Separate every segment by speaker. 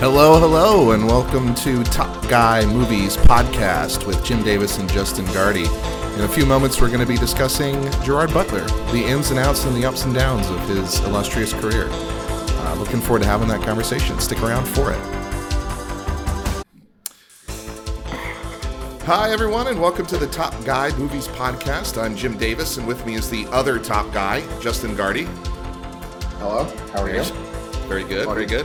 Speaker 1: Hello, hello, and welcome to Top Guy Movies podcast with Jim Davis and Justin Gardy. In a few moments, we're going to be discussing Gerard Butler, the ins and outs and the ups and downs of his illustrious career. Uh, looking forward to having that conversation. Stick around for it. Hi, everyone, and welcome to the Top Guy Movies podcast. I'm Jim Davis, and with me is the other top guy, Justin Gardy.
Speaker 2: Hello, how are you?
Speaker 1: Very good, very good.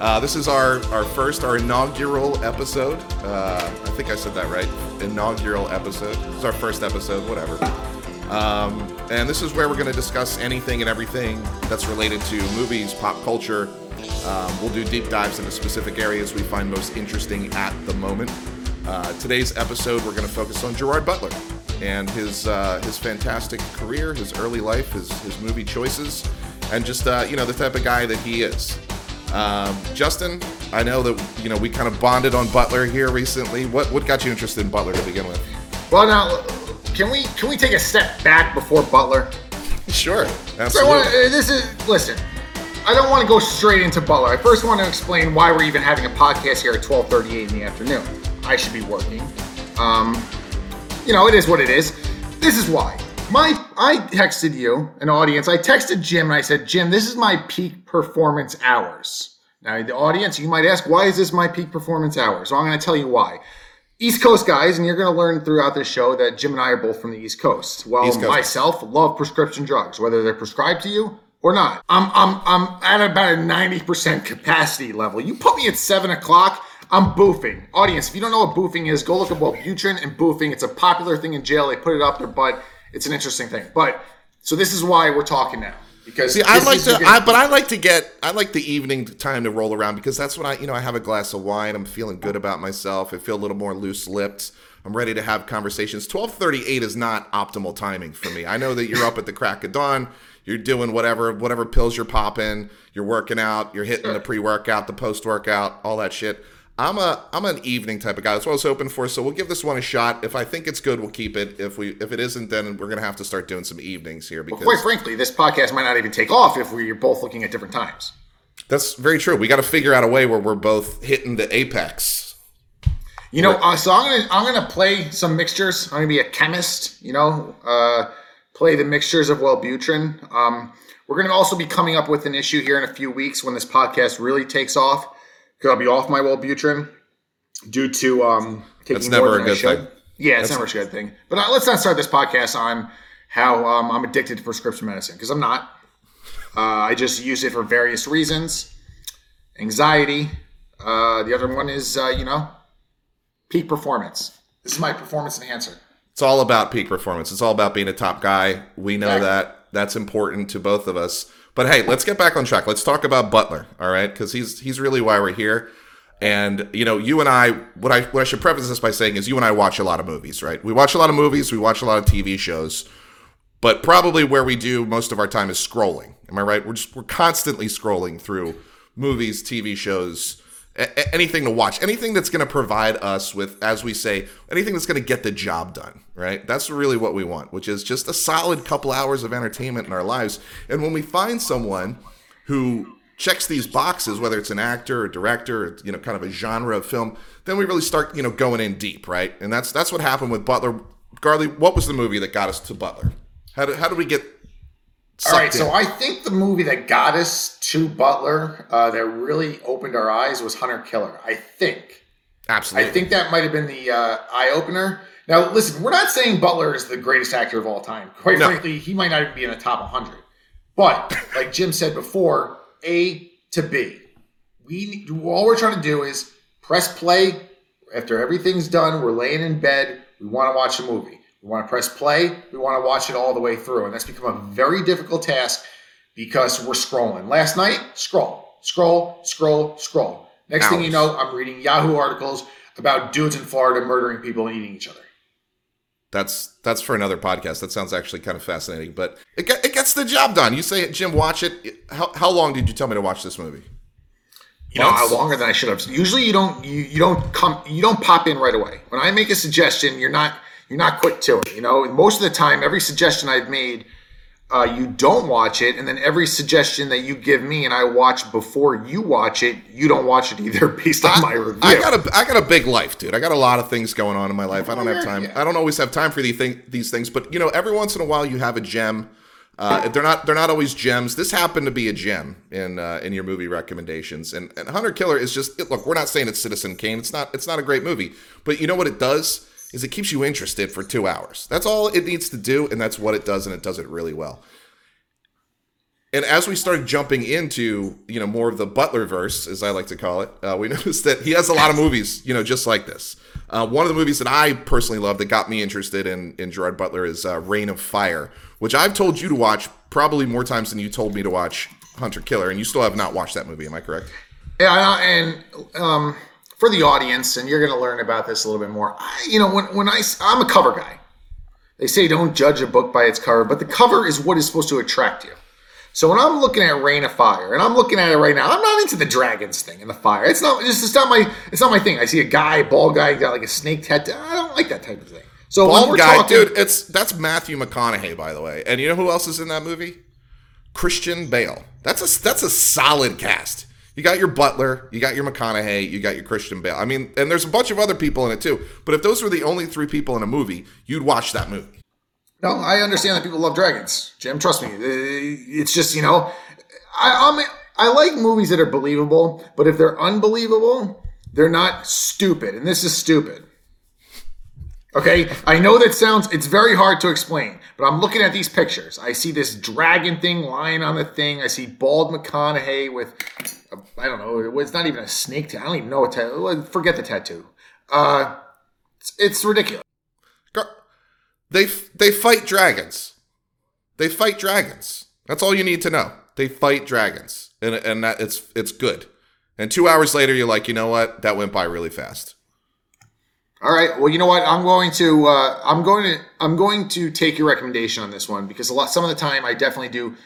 Speaker 1: Uh, this is our, our first, our inaugural episode. Uh, I think I said that right. Inaugural episode. This is our first episode, whatever. Um, and this is where we're going to discuss anything and everything that's related to movies, pop culture. Um, we'll do deep dives into specific areas we find most interesting at the moment. Uh, today's episode, we're going to focus on Gerard Butler and his uh, his fantastic career, his early life, his, his movie choices, and just uh, you know the type of guy that he is. Um, Justin, I know that you know we kind of bonded on Butler here recently. What what got you interested in Butler to begin with?
Speaker 2: Well, now can we can we take a step back before Butler?
Speaker 1: Sure,
Speaker 2: So I
Speaker 1: absolutely.
Speaker 2: wanna, uh, this is listen. I don't want to go straight into Butler. I first want to explain why we're even having a podcast here at 12:38 in the afternoon. I should be working. Um, you know, it is what it is. This is why. My I texted you, an audience. I texted Jim and I said, Jim, this is my peak performance hours. Now, the audience, you might ask, why is this my peak performance hours? So I'm going to tell you why. East Coast guys, and you're going to learn throughout this show that Jim and I are both from the East Coast. Well,
Speaker 1: East Coast.
Speaker 2: myself love prescription drugs, whether they're prescribed to you or not. I'm I'm I'm at about a 90% capacity level. You put me at seven o'clock, I'm boofing. Audience, if you don't know what boofing is, go look up Wellbutrin and boofing. It's a popular thing in jail. They put it up their butt. It's an interesting thing. But so this is why we're talking now. Because
Speaker 1: See, I like to, I, but I like to get, I like the evening time to roll around because that's when I, you know, I have a glass of wine. I'm feeling good about myself. I feel a little more loose lipped. I'm ready to have conversations. 12:38 is not optimal timing for me. I know that you're up at the crack of dawn. You're doing whatever, whatever pills you're popping. You're working out. You're hitting the pre-workout, the post-workout, all that shit. I'm a, I'm an evening type of guy. That's what I was hoping for. So we'll give this one a shot. If I think it's good, we'll keep it. If we, if it isn't, then we're gonna have to start doing some evenings here because
Speaker 2: quite frankly, this podcast might not even take off if we're both looking at different times.
Speaker 1: That's very true. We got to figure out a way where we're both hitting the apex.
Speaker 2: You know, uh, so I'm gonna I'm gonna play some mixtures. I'm gonna be a chemist. You know, uh, play the mixtures of Wellbutrin. Um, we're gonna also be coming up with an issue here in a few weeks when this podcast really takes off. Because I'll be off my Wellbutrin due to um, taking
Speaker 1: That's
Speaker 2: more
Speaker 1: never
Speaker 2: than
Speaker 1: a
Speaker 2: I
Speaker 1: good
Speaker 2: should.
Speaker 1: thing.
Speaker 2: Yeah, it's never a good thing. But uh, let's not start this podcast on how um, I'm addicted to prescription medicine because I'm not. Uh, I just use it for various reasons. Anxiety. Uh, the other one is, uh, you know, peak performance. This is my performance enhancer.
Speaker 1: It's all about peak performance. It's all about being a top guy. We know
Speaker 2: Exactly.
Speaker 1: that. That's important to both of us. But hey, let's get back on track. Let's talk about Butler, all right? Because he's he's really why we're here. And you know, you and I, what I what I should preface this by saying is, you and I watch a lot of movies, right? We watch a lot of movies. We watch a lot of TV shows. But probably where we do most of our time is scrolling. Am I right? We're just we're constantly scrolling through movies, TV shows, a- anything to watch, anything that's going to provide us with, as we say, anything that's going to get the job done. Right? That's really what we want, which is just a solid couple hours of entertainment in our lives. And when we find someone who checks these boxes, whether it's an actor or director, or, you know, kind of a genre of film, then we really start, you know, going in deep, right? And that's that's what happened with Butler. Garley, what was the movie that got us to Butler? How did how did we get?
Speaker 2: All right,
Speaker 1: sucked
Speaker 2: so? I think the movie that got us to Butler, uh, that really opened our eyes, was Hunter Killer. I think.
Speaker 1: absolutely.
Speaker 2: I think that might have been the uh, eye opener. Now, listen, we're not saying Butler is the greatest actor of all time. Quite
Speaker 1: No.
Speaker 2: frankly, he might not even be in the top 100. But like Jim said before, A to B. We need- all we're trying to do is press play. After everything's done, we're laying in bed. We want to watch a movie. We want to press play. We want to watch it all the way through, and that's become a very difficult task because we're scrolling. Last night, scroll, scroll, scroll, scroll. Next thing you know, I'm reading Yahoo articles about dudes in Florida murdering people and eating each other.
Speaker 1: That's that's for another podcast. That sounds actually kind of fascinating, but it, get, it gets the job done. You say, Jim, watch it. How, how long did you tell me to watch this movie?
Speaker 2: You know,
Speaker 1: Months?
Speaker 2: longer than I should have. Usually, you don't you, you don't come you don't pop in right away. When I make a suggestion, you're not you're not quick to it. You know, most of the time, every suggestion I've made, uh, you don't watch it, and then every suggestion that you give me and I watch before you watch it, you don't watch it either based on my review.
Speaker 1: I got a I got a big life, dude. I got a lot of things going on in my life. I don't have time.
Speaker 2: yeah.
Speaker 1: I don't always have time for these thing, these things, but you know, every once in a while you have a gem. Uh, they're not they're not always gems. This happened to be a gem in uh, in your movie recommendations. And, and Hunter Killer is just look. We're not saying it's Citizen Kane. It's not it's not a great movie, but you know what it does is it keeps you interested for two hours. That's all it needs to do, and that's what it does, and it does it really well. And as we started jumping into, you know, more of the Butler verse, as I like to call it, uh, we noticed that he has a lot of movies, you know, just like this. Uh, one of the movies that I personally love that got me interested in in Gerard Butler is uh, Reign of Fire, which I've told you to watch probably more times than you told me to watch Hunter Killer, and you still have not watched that movie. Am I correct?
Speaker 2: Yeah, and um, for the audience, and you're going to learn about this a little bit more. I, you know, when when I, I'm a cover guy, they say don't judge a book by its cover, but the cover is what is supposed to attract you. So when I'm looking at Reign of Fire, and I'm looking at it right now, I'm not into the dragons thing and the fire. It's not. It's just not my. It's not my thing. I see a guy, bald guy, got like a snake tattoo. I don't like that type of thing. So
Speaker 1: Bald
Speaker 2: we're
Speaker 1: guy,
Speaker 2: talking,
Speaker 1: dude. It's that's Matthew McConaughey, by the way. And you know who else is in that movie? Christian Bale. That's a that's a solid cast. You got your Butler, you got your McConaughey, you got your Christian Bale. I mean, and there's a bunch of other people in it too. But if those were the only three people in a movie, you'd watch that movie.
Speaker 2: No, I understand that people love dragons, Jim. Trust me. Uh, It's just you know, I I'm, I like movies that are believable, but if they're unbelievable, they're not stupid, and this is stupid. Okay, I know that sounds it's very hard to explain, but I'm looking at these pictures. I see this dragon thing lying on the thing. I see bald McConaughey with I don't know. It's not even a snake tattoo. I don't even know what tattoo. Forget the tattoo. Uh, it's, it's ridiculous.
Speaker 1: They they fight dragons. They fight dragons. That's all you need to know. They fight dragons, and and that it's it's good. And two hours later, you're like, you know what? That went by really fast.
Speaker 2: All right. Well, you know what? I'm going to uh, I'm going to I'm going to take your recommendation on this one because a lot some of the time I definitely do.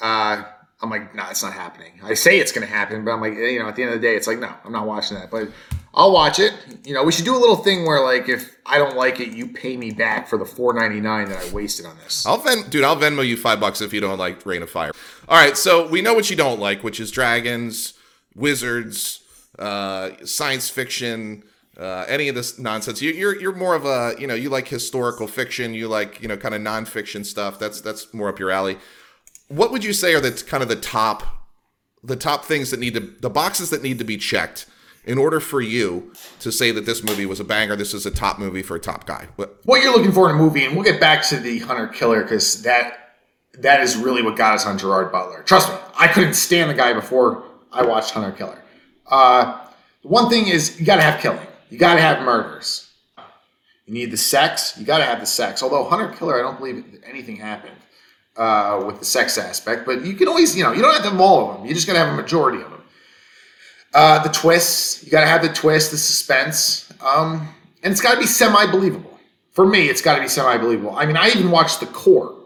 Speaker 2: Uh, I'm like, no, nah, it's not happening. I say it's going to happen, but I'm like, you know, at the end of the day, it's like, no, I'm not watching that. But I'll watch it. You know, we should do a little thing where, like, if I don't like it, you pay me back for the 4.99 that I wasted on this.
Speaker 1: I'll Ven- dude, I'll Venmo you five bucks if you don't like Reign of Fire. All right, so we know what you don't like, which is dragons, wizards, uh, science fiction, uh, any of this nonsense. You, you're you're more of a you know you like historical fiction. You like you know kind of nonfiction stuff. That's that's more up your alley. What would you say are the kind of the top the top things that need to the boxes that need to be checked in order for you to say that this movie was a banger? This is a top movie for a top guy. What,
Speaker 2: what you're looking for in a movie, and we'll get back to the Hunter Killer because that that is really what got us on Gerard Butler. Trust me, I couldn't stand the guy before I watched Hunter Killer. Uh, one thing is you got to have killing, you got to have murders. You need the sex, you got to have the sex. Although Hunter Killer, I don't believe anything happened uh, with the sex aspect, but you can always, you know, you don't have to have all of them. You just got to have a majority of them. Uh, the twists, you got to have the twist, the suspense, um, and it's got to be semi-believable. For me, it's got to be semi-believable. I mean, I even watched The Core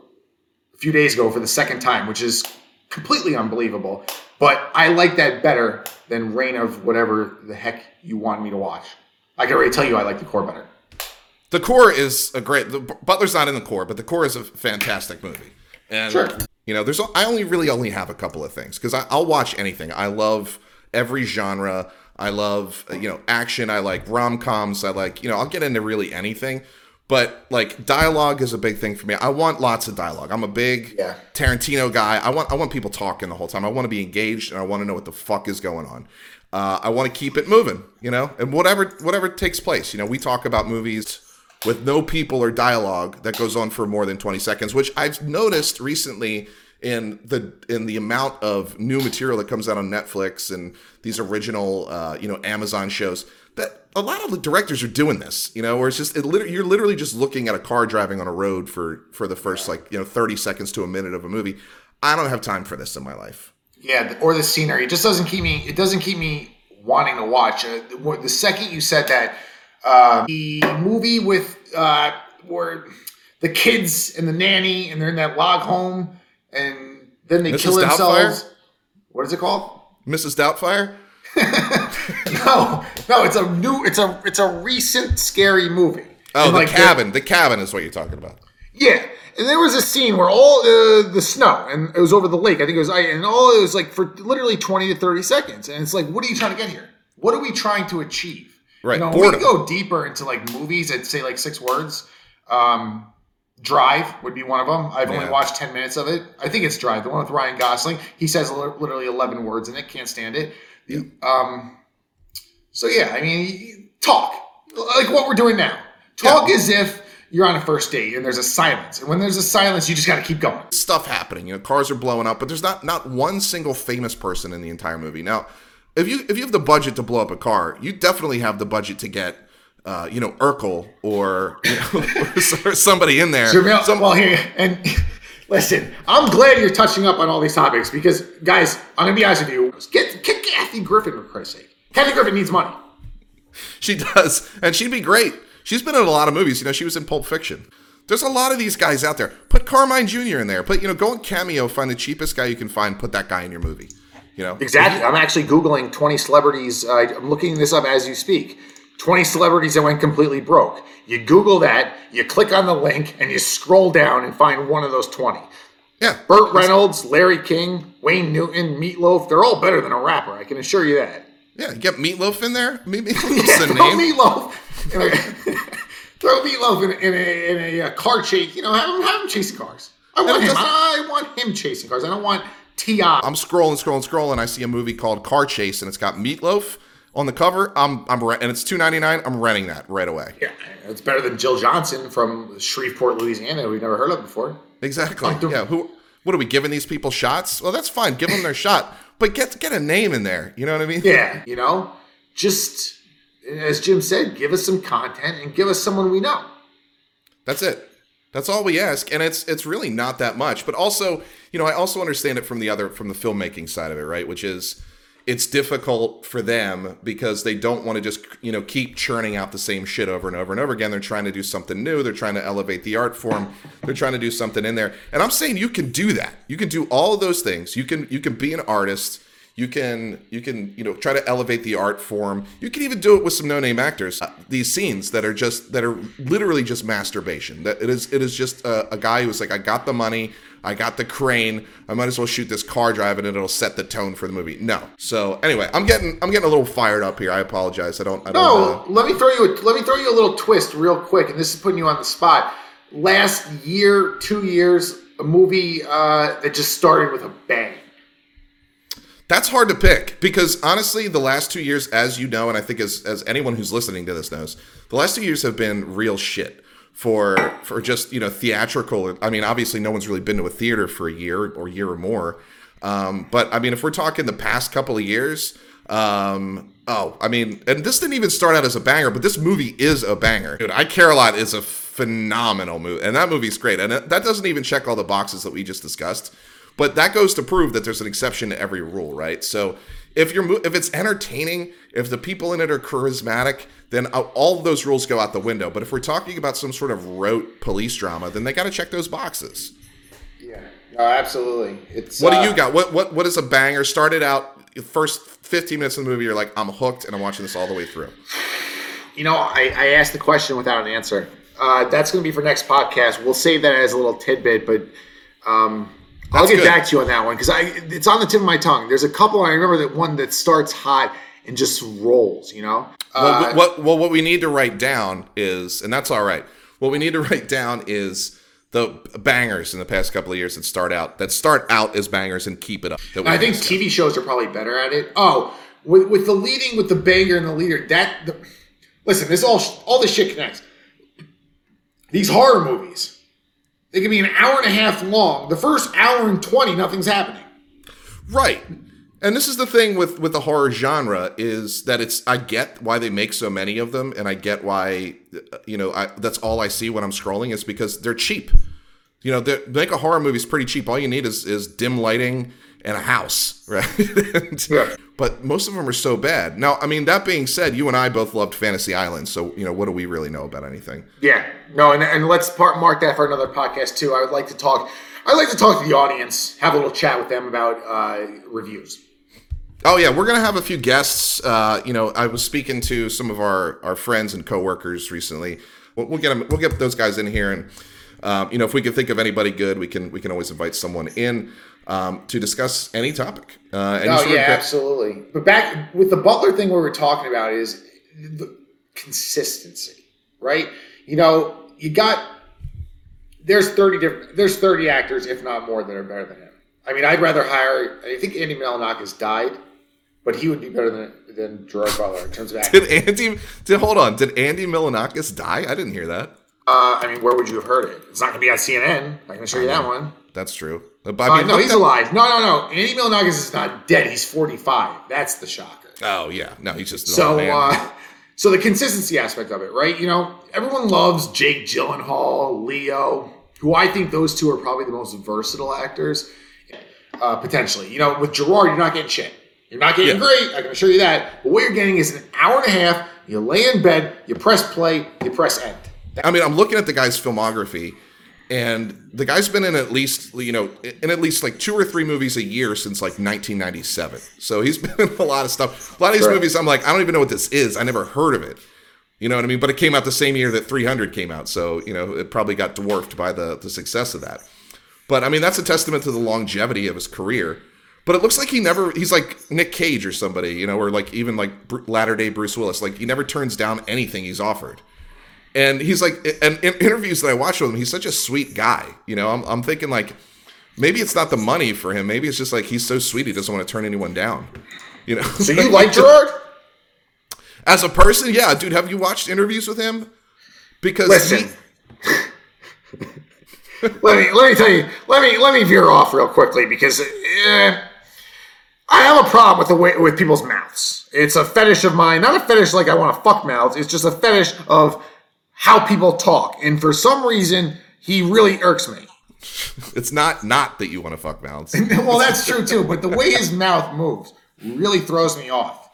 Speaker 2: a few days ago for the second time, which is completely unbelievable. But I like that better than Reign of whatever the heck you want me to watch. I can already tell you I like The Core better.
Speaker 1: The Core is a great. The Butler's not in the Core, but the Core is a fantastic movie. And
Speaker 2: Sure.
Speaker 1: you know, there's I only really only have a couple of things because I'll watch anything. I love every genre. I love you know action. I like rom coms. I like you know I'll get into really anything. But like dialogue is a big thing for me. I want lots of dialogue. I'm a big
Speaker 2: Yeah.
Speaker 1: Tarantino guy. I want I want people talking the whole time. I want to be engaged and I want to know what the fuck is going on. Uh, I want to keep it moving, you know, and whatever whatever takes place. You know, we talk about movies with no people or dialogue that goes on for more than 20 seconds, which I've noticed recently in the in the amount of new material that comes out on Netflix and these original uh, you know Amazon shows that a lot of the directors are doing this, you know, where it's just it literally, you're literally just looking at a car driving on a road for for the first like you know 30 seconds to a minute of a movie. I don't have time for this in my life.
Speaker 2: Yeah, or the scenery. It just doesn't keep me. It doesn't keep me wanting to watch. Uh, the- the second you said that, uh, the movie with uh, where the kids and the nanny and they're in that log home and then they
Speaker 1: Mrs.
Speaker 2: kill
Speaker 1: Doubtfire?
Speaker 2: themselves. What is it called?
Speaker 1: Mrs. Doubtfire?
Speaker 2: No, no, it's a new. It's a it's a recent scary movie.
Speaker 1: Oh,
Speaker 2: And,
Speaker 1: the
Speaker 2: like,
Speaker 1: cabin. The cabin is what you're talking about.
Speaker 2: Yeah, and there was a scene where all uh, the snow and it was over the lake. I think it was, and all it was like for literally twenty to thirty seconds. And it's like, what are you trying to get here? What are we trying to achieve?
Speaker 1: Right,
Speaker 2: You know, we go deeper into like movies that say like six words. Um, Drive would be one of them. I've only watched ten minutes of it. I think it's Drive, the one with Ryan Gosling. He says literally eleven words in it. Can't stand it. The- Um, so yeah, I mean, talk like what we're doing now. Talk as if you're on a first date and there's a silence, and when there's a silence, you just got to keep going.
Speaker 1: stuff happening. You know, cars are blowing up, but there's not not one single famous person in the entire movie. Now, if you if you have the budget to blow up a car, you definitely have the budget to get. Uh, you know, Urkel or, you know, or somebody in there.
Speaker 2: Jamil,
Speaker 1: Some-
Speaker 2: well, here and listen, I'm glad you're touching up on all these topics because, guys, I'm gonna be honest with you. Get get Kathy Griffin for Christ's sake. Kathy Griffin needs money.
Speaker 1: She does, and she'd be great. She's been in a lot of movies. You know, she was in Pulp Fiction. There's a lot of these guys out there. Put Carmine Jr. in there. Put you know, go on Cameo, find the cheapest guy you can find. Put that guy in your movie. You know,
Speaker 2: Exactly. I'm actually googling 20 celebrities. Uh, I'm looking this up as you speak. 20 celebrities that went completely broke. You Google that, you click on the link, and you scroll down and find one of those 20.
Speaker 1: yeah.
Speaker 2: Burt Reynolds, Larry King, Wayne Newton, Meatloaf, they're all better than a rapper, I can assure you that.
Speaker 1: Yeah, get Meatloaf in there. Me- Meatloaf's
Speaker 2: Yeah,
Speaker 1: the name.
Speaker 2: In a, throw Meatloaf in, a- in a, in a, uh, car chase. You know, have him, have him chasing cars. I want him.
Speaker 1: just-
Speaker 2: I want him chasing cars. I don't want Ti.
Speaker 1: I'm scrolling, scrolling, scrolling. I see a movie called Car Chase, and it's got Meatloaf on the cover. I'm, I'm, re- and it's two ninety nine. I'm renting that right away.
Speaker 2: Yeah, it's better than Jill Johnson from Shreveport, Louisiana, who we've never heard of before.
Speaker 1: Exactly.
Speaker 2: don't-
Speaker 1: Yeah. Who? What are we giving these people shots? Well, that's fine. Give them their shot, but get get a name in there. You know what I mean?
Speaker 2: Yeah, you know, just as Jim said, give us some content and give us someone we know.
Speaker 1: That's it. That's all we ask, and it's it's really not that much. But also, you know, I also understand it from the other from the filmmaking side of it, right? Which is it's difficult for them because they don't want to just you know keep churning out the same shit over and over and over again. They're trying to do something new. They're trying to elevate the art form. They're trying to do something in there. And I'm saying you can do that. You can do all of those things. You can you can be an artist. You can you can you know try to elevate the art form. You can even do it with some no-name actors. Uh, these scenes that are just that are literally just masturbation. That it is it is just a, a guy who's like, I got the money, I got the crane, I might as well shoot this car driving and it'll set the tone for the movie. No. So anyway, I'm getting I'm getting a little fired up here. I apologize. I don't I don't.
Speaker 2: No,
Speaker 1: uh,
Speaker 2: let me throw you. A, let me throw you a little twist real quick, and this is putting you on the spot. Last year, two years, a movie uh, that just started with a bang.
Speaker 1: That's hard to pick because honestly, the last two years, as you know, and I think as as anyone who's listening to this knows, the last two years have been real shit for for just you know theatrical. I mean, obviously, no one's really been to a theater for a year or year or more. Um, but I mean, if we're talking the past couple of years, um, oh, I mean, and this didn't even start out as a banger, but this movie is a banger. Dude, I Care a Lot is a phenomenal movie, and that movie's great, and that that doesn't even check all the boxes that we just discussed. But that goes to prove that there's an exception to every rule, right? So if you're mo- if it's entertaining, if the people in it are charismatic, then uh, all of those rules go out the window. But if we're talking about some sort of rote police drama, then they got to check those boxes.
Speaker 2: Yeah, no, absolutely. It's
Speaker 1: What
Speaker 2: uh,
Speaker 1: do you got? What what what is a banger? Started out first 15 minutes of the movie, you're like, I'm hooked, and I'm watching this all the way through.
Speaker 2: You know, I, I asked the question without an answer. Uh, that's going to be for next podcast. We'll save that as a little tidbit, but um, I'll get
Speaker 1: good.
Speaker 2: back to you on that one because I it's on the tip of my tongue. There's a couple I remember that one that starts hot and just rolls. You know,
Speaker 1: Well,
Speaker 2: Uh,
Speaker 1: wh- what well what we need to write down is, and that's all right. What we need to write down is the bangers in the past couple of years that start out that start out as bangers and keep it up.
Speaker 2: I think. TV shows are probably better at it. Oh, with, with the leading, with the banger and the leader, that the, listen, this all all this shit connects. These horror movies, they can be an hour and a half long. The first hour and twenty, nothing's happening.
Speaker 1: Right. And this is the thing with with the horror genre is that it's I get why they make so many of them and I get why uh, you know I, that's all I see when I'm scrolling is because they're cheap. You know, make a horror movie is pretty cheap. All you need is is dim lighting and a house, right? And-
Speaker 2: Yeah.
Speaker 1: But most of them are so bad. Now, I mean, that being said, you and I both loved Fantasy Island, so you know, what do we really know about anything?
Speaker 2: Yeah, no, and, and let's part, mark that for another podcast too. I would like to talk. I'd like to talk to the audience, have a little chat with them about uh, reviews.
Speaker 1: Oh yeah, we're gonna have a few guests. Uh, you know, I was speaking to some of our our friends and coworkers recently. We'll, we'll get them. We'll get those guys in here, and um, you know, if we can think of anybody good, we can we can always invite someone in um, to discuss any topic. Uh, any
Speaker 2: Oh
Speaker 1: sort of
Speaker 2: yeah, absolutely. But back with the Butler thing, what we're talking about is the consistency, right? You know, you got there's thirty different there's thirty actors, if not more, that are better than him. I mean, I'd rather hire. I think Andy Milonakis died, but he would be better than than Gerard Butler in terms of acting.
Speaker 1: Did Andy? Did hold on? Did Andy Milonakis die? I didn't hear that.
Speaker 2: Uh, I mean, where would you have heard it? It's not going to be on CNN. I can show you that one.
Speaker 1: That's true. Uh, But,
Speaker 2: Uh,
Speaker 1: I mean,
Speaker 2: no, he's alive. No, no, no. Andy Milonakis is not dead. He's 45. That's the shocker.
Speaker 1: Oh yeah, no, he's just
Speaker 2: So, uh, so the consistency aspect of it, right? You know, everyone loves Jake Gyllenhaal, Leo, who I think those two are probably the most versatile actors, uh, potentially. You know, with Gerard, you're not getting shit. You're not getting
Speaker 1: Yeah.
Speaker 2: great. I can assure you that. But what you're getting is an hour and a half. You lay in bed, you press play, you press end.
Speaker 1: I mean, I'm looking at the guy's filmography, and the guy's been in at least, you know, in at least like two or three movies a year since like 1997. So he's been in a lot of stuff. A lot of these
Speaker 2: Right.
Speaker 1: movies, I'm like, I don't even know what this is. I never heard of it. You know what I mean? But it came out the same year that 300 came out, so you know it probably got dwarfed by the the success of that. But I mean, that's a testament to the longevity of his career. But it looks like he never, he's like Nick Cage or somebody, you know, or like even like latter day Bruce Willis. Like he never turns down anything he's offered. And he's like, and in interviews that I watch with him, he's such a sweet guy. You know, I'm, I'm thinking like, maybe it's not the money for him. Maybe it's just like he's so sweet he doesn't want to turn anyone down. You know,
Speaker 2: So you like Gerard?
Speaker 1: as a person, yeah, dude. Have you watched interviews with him? Because
Speaker 2: Listen.
Speaker 1: he-
Speaker 2: let me let me tell you. Let me let me veer off real quickly because eh, I have a problem with the way with people's mouths. It's a fetish of mine. Not a fetish like I want to fuck mouths. It's just a fetish of how people talk. And for some reason, he really irks me.
Speaker 1: it's not not that you want to fuck mouths.
Speaker 2: well, that's true too. But the way his mouth moves really throws me off.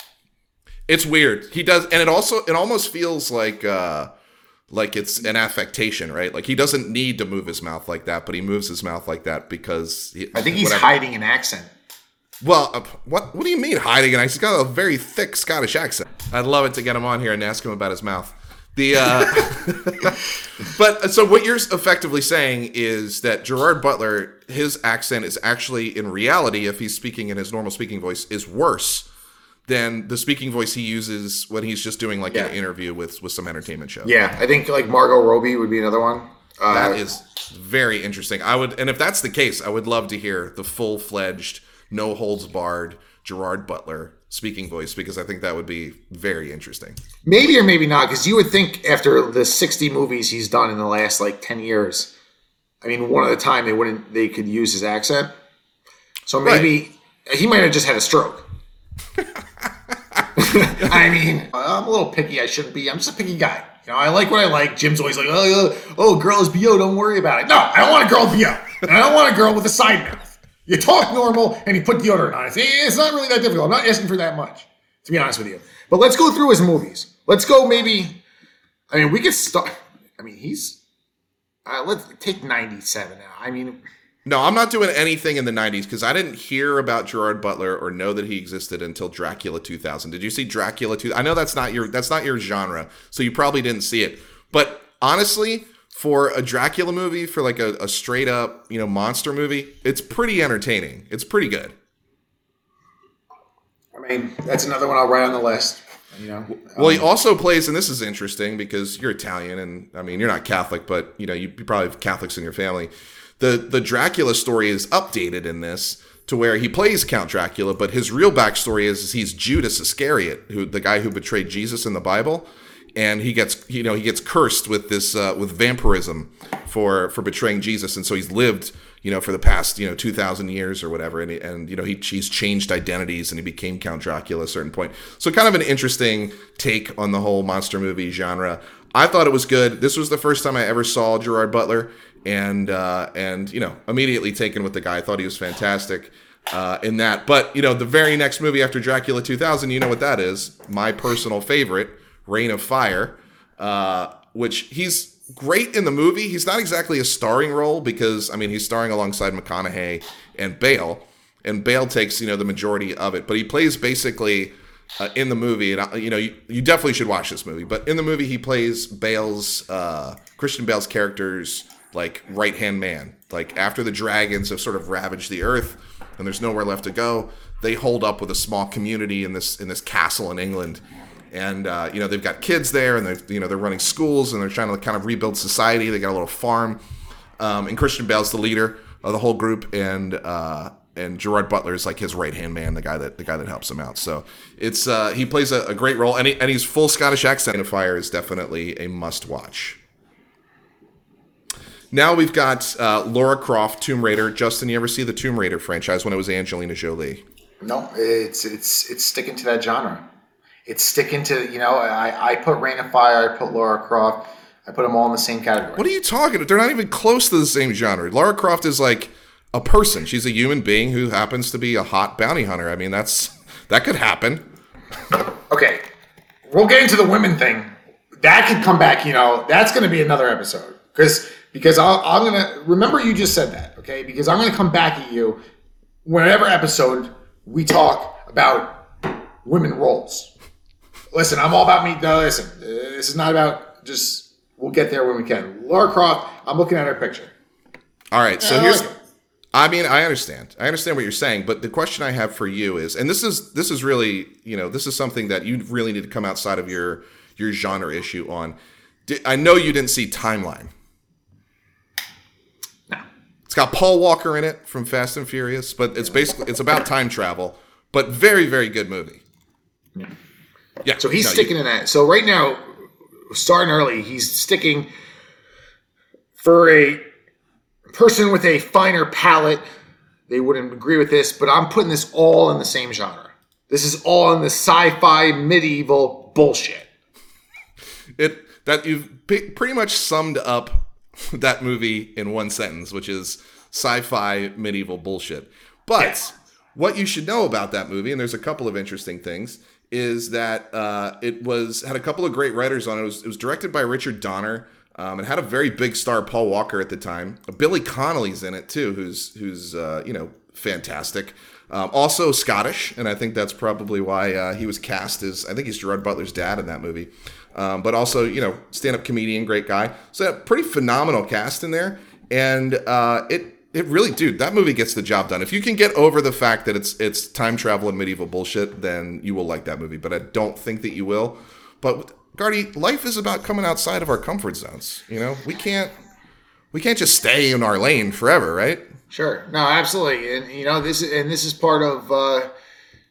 Speaker 1: It's weird. He does, and it also it almost feels like uh like it's an affectation, right? Like he doesn't need to move his mouth like that, but he moves his mouth like that because he,
Speaker 2: I think he's
Speaker 1: whatever.
Speaker 2: hiding an accent.
Speaker 1: Well, uh, what what do you mean hiding an accent? He's got a very thick Scottish accent. I'd love it to get him on here and ask him about his mouth. The uh, but uh, so what you're effectively saying is that Gerard Butler, his accent is actually in reality, if he's speaking in his normal speaking voice, is worse than the speaking voice he uses when he's just doing like
Speaker 2: Yeah.
Speaker 1: an interview with with some entertainment show.
Speaker 2: Yeah, I think like Margot Robbie would be another one. Uh,
Speaker 1: That is very interesting. I would, and if that's the case, I would love to hear the full fledged, no holds barred Gerard Butler speaking voice because I think that would be very interesting.
Speaker 2: Maybe or maybe not, because you would think after the 60 movies he's done in the last like 10 years, I mean, one at a time they wouldn't, they could use his accent. So maybe he might have just had a stroke. I mean, I'm a little picky. I shouldn't be. I'm just a picky guy. You know, I like what I like. Jim's always like, oh, oh, oh girl is BO. Don't worry about it. No, I don't want a girl BO. And I don't want a girl with a side mouth. You talk normal and you put deodorant on. It's, it's not really that difficult. I'm not asking for that much, to be honest with you. But let's go through his movies. Let's go maybe. I mean, we could start. I mean, he's. Uh, let's take 97 now. I mean,
Speaker 1: No, I'm not doing anything in the 90s because I didn't hear about Gerard Butler or know that he existed until Dracula 2000. Did you see Dracula 2? I know that's not your that's not your genre, so you probably didn't see it. But honestly, for a Dracula movie, for like a, a straight up, you know, monster movie, it's pretty entertaining. It's pretty good.
Speaker 2: I mean, that's another one I'll write on the list. You know,
Speaker 1: Well, he um, also plays, and this is interesting because you're Italian, and I mean you're not Catholic, but you know you, you probably have Catholics in your family. The the Dracula story is updated in this to where he plays Count Dracula, but his real backstory is, is he's Judas Iscariot, who the guy who betrayed Jesus in the Bible, and he gets you know he gets cursed with this uh, with vampirism for for betraying Jesus, and so he's lived you know for the past you know two thousand years or whatever, and he, and you know he he's changed identities and he became Count Dracula at a certain point. So kind of an interesting take on the whole monster movie genre. I thought it was good. This was the first time I ever saw Gerard Butler, and uh, and you know immediately taken with the guy. I thought he was fantastic. Uh, in that, but you know, the very next movie after Dracula 2000, you know what that is? My personal favorite, Reign of Fire, uh, which he's great in the movie. He's not exactly a starring role because I mean he's starring alongside McConaughey and Bale, and Bale takes you know the majority of it. But he plays basically uh, in the movie, and you know you, you definitely should watch this movie. But in the movie, he plays Bale's uh, Christian Bale's character's like right hand man. Like after the dragons have sort of ravaged the earth and there's nowhere left to go, they hold up with a small community in this in this castle in England. And uh, you know they've got kids there, and they you know they're running schools, and they're trying to kind of rebuild society. They got a little farm, um, and Christian Bale's the leader of the whole group, and uh, and Gerard Butler is like his right hand man, the guy that the guy that helps him out. So it's uh, he plays a, a great role, and, he, and he's full Scottish accent. And Fire is definitely a must watch. Now we've got uh, Laura Croft, Tomb Raider. Justin, you ever see the Tomb Raider franchise when it was Angelina Jolie?
Speaker 2: No, it's it's it's sticking to that genre. It's sticking to you know I I put Reign of Fire, I put Laura Croft, I put them all in the same category.
Speaker 1: What are you talking about? They're not even close to the same genre. Laura Croft is like a person. She's a human being who happens to be a hot bounty hunter. I mean, that's that could happen.
Speaker 2: Okay, we'll get into the women thing. That could come back. You know, that's going to be another episode because because I'll, I'm gonna remember you just said that. Okay, because I'm going to come back at you whenever episode we talk about women roles. Listen, I'm all about me. No, listen, this is not about just. We'll get there when we can. Laura Croft. I'm looking at her picture.
Speaker 1: All right, so
Speaker 2: I
Speaker 1: here's.
Speaker 2: like.
Speaker 1: I mean, I understand. I understand what you're saying, but the question I have for you is, and this is this is really, you know, this is something that you really need to come outside of your your genre issue on. I know you didn't see Timeline. No. It's got Paul Walker in it from Fast and Furious, but it's basically it's about time travel, but very very good movie. Yeah.
Speaker 2: So he's
Speaker 1: no, you-
Speaker 2: sticking in that. So right now, starting early, he's sticking for a person with a finer palate. They wouldn't agree with this, but I'm putting this all in the same genre. This is all in the sci-fi medieval bullshit.
Speaker 1: it that you've pretty much summed up that movie in one sentence, which is sci-fi medieval bullshit. But
Speaker 2: Yes.
Speaker 1: what you should know about that movie, and there's a couple of interesting things, is that uh, it was had a couple of great writers on it. It was, it was directed by Richard Donner. Um, it had a very big star, Paul Walker, at the time. Billy Connolly's in it too, who's who's uh, you know fantastic. Um, also Scottish, and I think that's probably why uh, he was cast as I think he's Gerard Butler's dad in that movie. Um, but also, you know, stand-up comedian, great guy. So pretty phenomenal cast in there, and uh, it it really, dude, that movie gets the job done. If you can get over the fact that it's it's time travel and medieval bullshit, then you will like that movie. But I don't think that you will. But Guardy, life is about coming outside of our comfort zones. You know, we can't we can't just stay in our lane forever, right?
Speaker 2: Sure. No, absolutely. And you know, this is and this is part of uh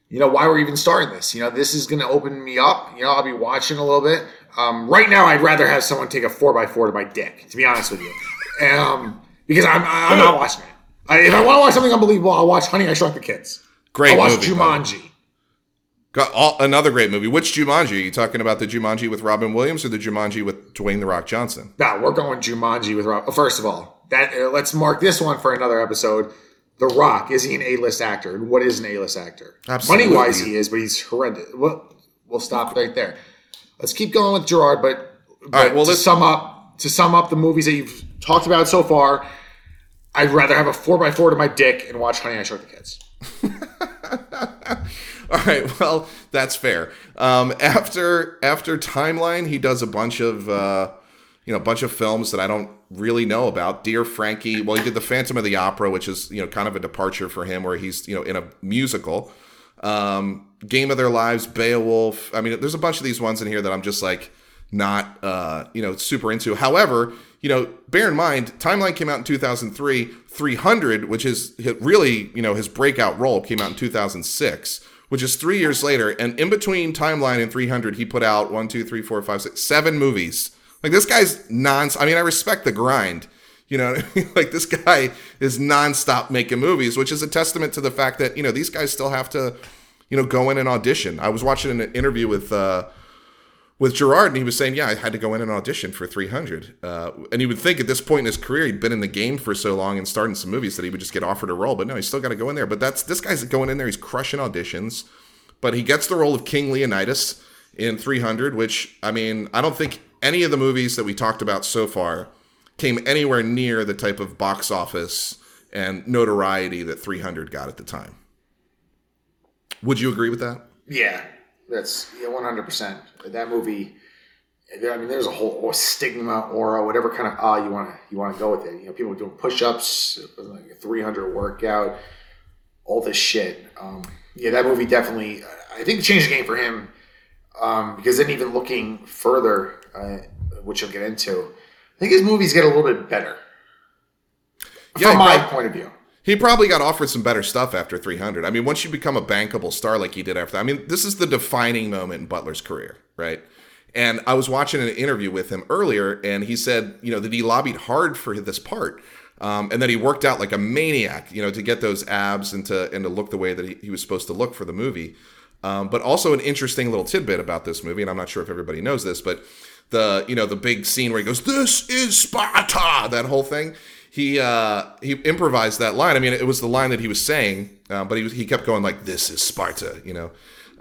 Speaker 2: you know why we're even starting this. You know, this is going to open me up. You know, I'll be watching a little bit. Um, right now, I'd rather have someone take a four by four to my dick. To be honest with you, um, because I'm I'm not watching it. I, if I want to watch something unbelievable, I'll watch Honey I Shrunk the Kids.
Speaker 1: Great
Speaker 2: I'll watch
Speaker 1: movie, by the way.
Speaker 2: Jumanji.
Speaker 1: Got all, another great movie. Which Jumanji? Are you talking about the Jumanji with Robin Williams or the Jumanji with Dwayne the Rock Johnson?
Speaker 2: No, we're going Jumanji with Rock. First of all, that uh, let's mark this one for another episode. The Rock is he an A-list actor? And what is an A-list actor?
Speaker 1: Absolutely.
Speaker 2: Money wise, he is, but he's horrendous. Well, we'll stop right there. Let's keep going with Gerard, but, but
Speaker 1: right, well,
Speaker 2: to
Speaker 1: let's-
Speaker 2: sum up to sum up the movies that you've talked about so far, I'd rather have a four by four to my dick and watch Honey I Shrunk the Kids.
Speaker 1: All right, well, that's fair. Um, after after Timeline, he does a bunch of uh, you know a bunch of films that I don't really know about. Dear Frankie, well, he did the Phantom of the Opera, which is you know kind of a departure for him, where he's you know in a musical. Um, Game of Their Lives, Beowulf. I mean, there's a bunch of these ones in here that I'm just like not uh, you know super into. However, you know, bear in mind, Timeline came out in 2003. 300, which is really you know his breakout role, came out in 2006, which is three years later. And in between Timeline and 300, he put out one, two, three, four, five, six, seven movies. Like this guy's non. I mean, I respect the grind. You know, like this guy is nonstop making movies, which is a testament to the fact that you know these guys still have to, you know, go in and audition. I was watching an interview with uh, with Gerard, and he was saying, "Yeah, I had to go in and audition for 300." Uh, and you would think at this point in his career, he'd been in the game for so long and starting some movies that he would just get offered a role. But no, he's still got to go in there. But that's this guy's going in there. He's crushing auditions, but he gets the role of King Leonidas in 300, which I mean, I don't think any of the movies that we talked about so far came anywhere near the type of box office and notoriety that 300 got at the time. Would you agree with that?
Speaker 2: Yeah, that's yeah, one hundred percent. That movie, I mean, there's a whole or stigma, aura, whatever kind of ah you want to you want to go with it. You know, people doing push-ups, like a 300 workout, all this shit. Um, yeah, that movie definitely. I think changed the game for him um, because then even looking further, uh, which you'll get into, I think his movies get a little bit better.
Speaker 1: Yeah,
Speaker 2: from my point of view.
Speaker 1: He probably got offered some better stuff after 300. I mean, once you become a bankable star like he did after that, I mean, this is the defining moment in Butler's career, right? And I was watching an interview with him earlier, and he said, you know, that he lobbied hard for this part. Um, and that he worked out like a maniac, you know, to get those abs and to and to look the way that he, he was supposed to look for the movie. Um, but also an interesting little tidbit about this movie, and I'm not sure if everybody knows this, but the you know the big scene where he goes, "This is Sparta," that whole thing. He uh, he improvised that line. I mean, it was the line that he was saying, uh, but he was, he kept going like, "This is Sparta," you know.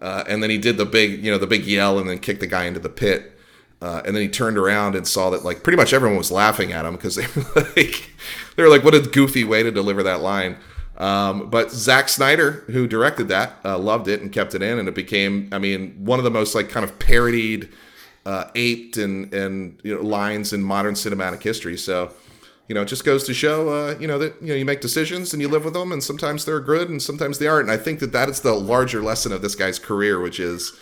Speaker 1: Uh, and then he did the big you know the big yell, and then kicked the guy into the pit. Uh, and then he turned around and saw that like pretty much everyone was laughing at him because they were like they were like what a goofy way to deliver that line. Um, but Zack Snyder, who directed that, uh, loved it and kept it in, and it became I mean one of the most like kind of parodied, uh, aped and and you know lines in modern cinematic history. So you know it just goes to show uh, you know that you know you make decisions and you live with them, and sometimes they're good and sometimes they aren't. And I think that that is the larger lesson of this guy's career, which is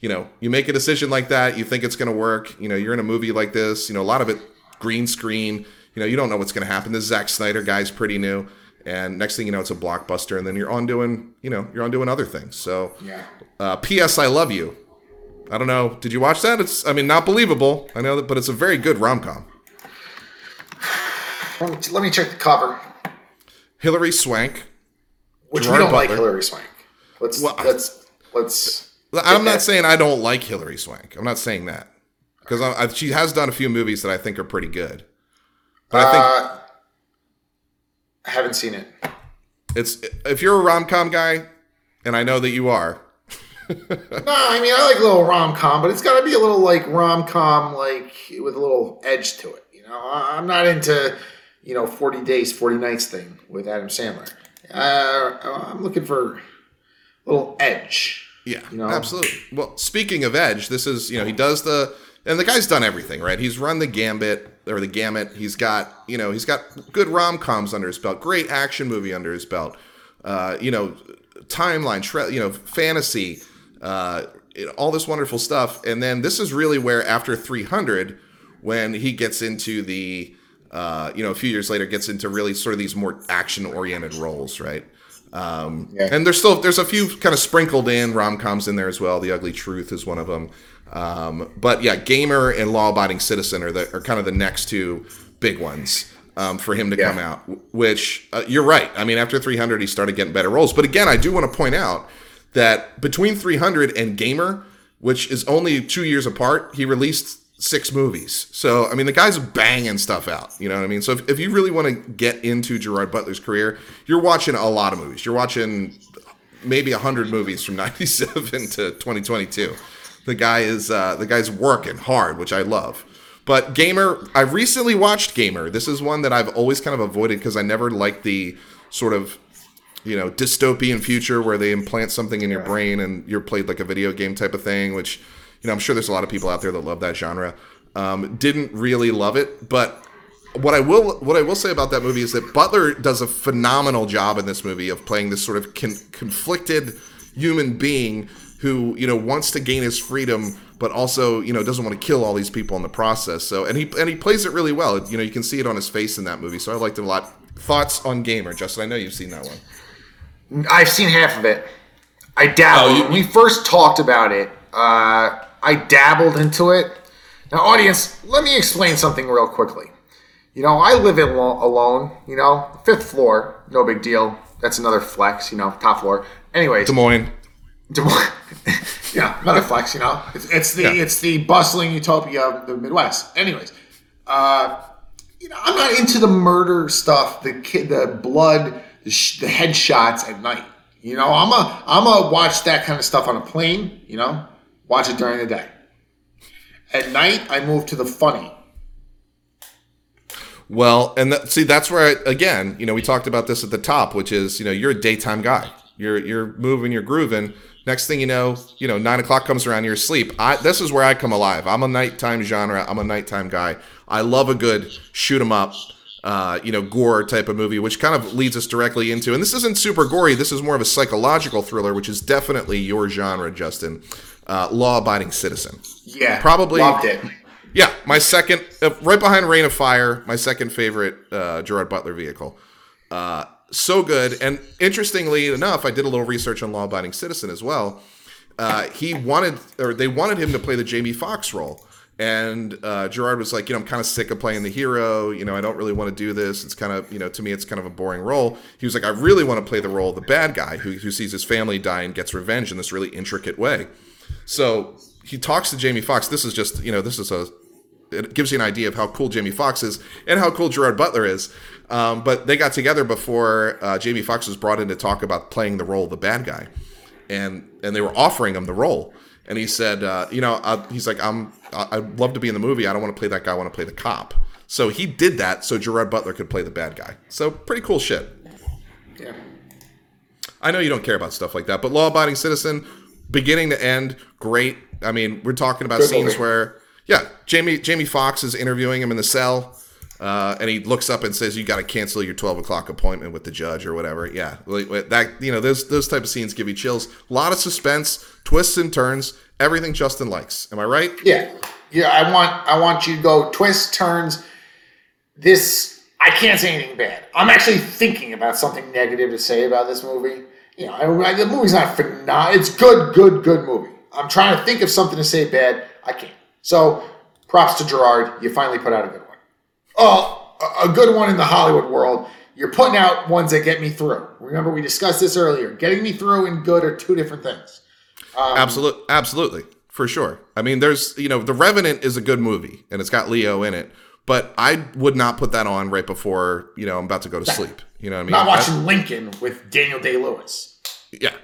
Speaker 1: you know, you make a decision like that, you think it's going to work. You know, you're in a movie like this. You know, a lot of it green screen. You know, you don't know what's going to happen. This Zack Snyder guy's pretty new, and next thing you know, it's a blockbuster, and then you're on doing, you know, you're on doing other things. So,
Speaker 2: Yeah.
Speaker 1: uh, P.S. I love you. I don't know. Did you watch that? It's, I mean, not believable. I know that, but it's a very good rom com.
Speaker 2: Let me, let me check the cover,
Speaker 1: Hilary Swank.
Speaker 2: which
Speaker 1: Gerard
Speaker 2: we don't like Hilary Swank. Let's
Speaker 1: Well,
Speaker 2: let's let's.
Speaker 1: I'm not
Speaker 2: that.
Speaker 1: saying I don't like Hilary Swank. I'm not saying that because she has done a few movies that I think are pretty good. But I think
Speaker 2: Uh, I haven't seen it.
Speaker 1: It's if you're a rom com guy, and I know that you are.
Speaker 2: No, I mean I like a little rom com, but it's got to be a little like rom com, like with a little edge to it. You know, I- I'm not into you know 40 days, 40 nights thing with Adam Sandler. Uh, I'm looking for a little edge.
Speaker 1: Yeah,
Speaker 2: You know?
Speaker 1: absolutely. Well, speaking of Edge, this is you know he does the and the guy's done everything right. He's run the gambit or the gamut. He's got you know he's got good rom coms under his belt, great action movie under his belt. Uh, you know, timeline, shred, you know, fantasy, uh, know, all this wonderful stuff. And then this is really where after 300, when he gets into the uh, you know, a few years later, gets into really sort of these more action-oriented roles, right? Um,
Speaker 2: Yeah.
Speaker 1: And there's still there's a few kind of sprinkled in rom coms in there as well. The Ugly Truth is one of them. Um, but yeah, Gamer and Law Abiding Citizen are the are kind of the next two big ones um, for him to
Speaker 2: Yeah.
Speaker 1: come out. Which uh, you're right. I mean, after 300, he started getting better roles. But again, I do want to point out that between 300 and Gamer, which is only two years apart, he released six movies. So, I mean, the guy's banging stuff out. You know what I mean? So, if, if you really want to get into Gerard Butler's career, you're watching a lot of movies. You're watching maybe 100 movies from 97 to 2022. The guy is uh, the guy's working hard, which I love. But Gamer, I recently watched Gamer. This is one that I've always kind of avoided because I never liked the sort of you know dystopian future where they implant something in your brain and you're played like a video game type of thing which you know i'm sure there's a lot of people out there that love that genre. Um, didn't really love it but what i will what i will say about that movie is that butler does a phenomenal job in this movie of playing this sort of con- conflicted human being who you know wants to gain his freedom but also you know doesn't want to kill all these people in the process. So and he and he plays it really well. You know you can see it on his face in that movie. So i liked it a lot. Thoughts on gamer? Justin i know you've seen that one.
Speaker 2: I've seen half of it. I doubt.
Speaker 1: Oh, you-
Speaker 2: we first talked about it, uh, I dabbled into it. Now, audience, let me explain something real quickly. You know, I live in lo- alone. You know, fifth floor, no big deal. That's another flex. You know, top floor. Anyways,
Speaker 1: Des Moines.
Speaker 2: Des Moines. yeah, another flex. You know, it's, it's the
Speaker 1: Yeah.
Speaker 2: it's the bustling utopia of the Midwest. Anyways, uh, you know, I'm not into the murder stuff, the kid, the blood, the, sh- the headshots at night. You know, I'm a I'm a watch that kind of stuff on a plane. You know, watch it during the day. At night, I move to the funny.
Speaker 1: Well, and that, see, that's where I, again, you know, we talked about this at the top, which is, you know, you're a daytime guy. You're you're moving, you're grooving. Next thing you know, you know, nine o'clock comes around, you're asleep. I, this is where I come alive. I'm a nighttime genre. I'm a nighttime guy. I love a good shoot 'em up, uh, you know, gore type of movie, which kind of leads us directly into. And this isn't super gory. This is more of a psychological thriller, which is definitely your genre, Justin. Uh, Law Abiding Citizen.
Speaker 2: Yeah,
Speaker 1: Probably-
Speaker 2: loved it.
Speaker 1: Yeah, my second, uh, right behind Reign of Fire, my second favorite uh, Gerard Butler vehicle. Uh, so good. And interestingly enough, I did a little research on Law Abiding Citizen as well. Uh, he wanted, or they wanted him to play the Jamie Foxx role. And uh, Gerard was like, you know, I'm kind of sick of playing the hero. You know, I don't really want to do this. It's kind of, you know, to me, it's kind of a boring role. He was like, I really want to play the role of the bad guy who, who sees his family die and gets revenge in this really intricate way. So he talks to Jamie Foxx. This is just, you know, this is a it gives you an idea of how cool Jamie Foxx is and how cool Gerard Butler is. Um, but they got together before uh, Jamie Foxx was brought in to talk about playing the role of the bad guy, and and they were offering him the role, and he said, uh, you know, uh, he's like, I'm, I'd love to be in the movie. I don't want to play that guy. I want to play the cop. So he did that so Gerard Butler could play the bad guy. So pretty cool shit.
Speaker 2: Yeah.
Speaker 1: I know you don't care about stuff like that, but Law Abiding Citizen, beginning to end, great. I mean, we're talking about
Speaker 2: Good
Speaker 1: scenes
Speaker 2: movie.
Speaker 1: where, yeah, Jamie Jamie Foxx is interviewing him in the cell, uh, and he looks up and says, "You got to cancel your twelve o'clock appointment with the judge or whatever." Yeah, like, that you know, those those type of scenes give you chills. A lot of suspense, twists and turns, everything Justin likes. Am I right?
Speaker 2: Yeah, yeah. I want I want you to go twists, turns. This I can't say anything bad. I'm actually thinking about something negative to say about this movie. You know, I, I- the movie's not phenomenal. It's good, good, good movie. I'm trying to think of something to say bad. I can't. So, props to Gerard. You finally put out a good one. Oh, a- a good one in the Hollywood world. You're putting out ones that get me through. Remember, we discussed this earlier. Getting me through and good are two different things.
Speaker 1: Um, absolutely, absolutely, for sure. I mean, there's you know, The Revenant is a good movie, and it's got Leo in it. But I would not put that on right before you know I'm about to go to sleep. You know what I mean?
Speaker 2: Not watching Lincoln with Daniel Day Lewis.
Speaker 1: Yeah.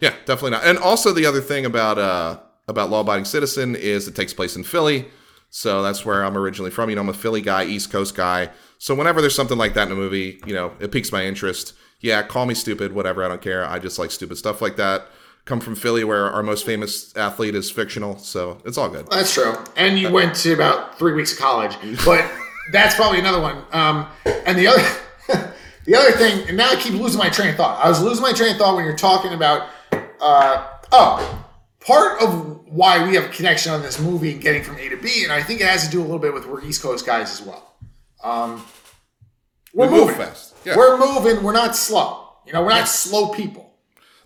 Speaker 1: Yeah, definitely not. And also the other thing about uh about Law Abiding Citizen is it takes place in Philly. So that's where I'm originally from. You know, I'm a Philly guy, East Coast guy. So whenever there's something like that in a movie, you know, it piques my interest. Yeah, call me stupid, whatever, I don't care. I just like stupid stuff like that. Come from Philly where our most famous athlete is fictional, so it's all good.
Speaker 2: That's true. And you went to about three weeks of college, but that's probably another one. Um, and the other, the other thing, and now I keep losing my train of thought. I was losing my train of thought when you're talking about, uh, oh, part of why we have a connection on this movie and getting from A to B, and I think it has to do a little bit with we're East Coast guys as well. Um, we're
Speaker 1: We move
Speaker 2: moving
Speaker 1: fast. Yeah.
Speaker 2: We're moving. We're not slow. You know, we're not slow people.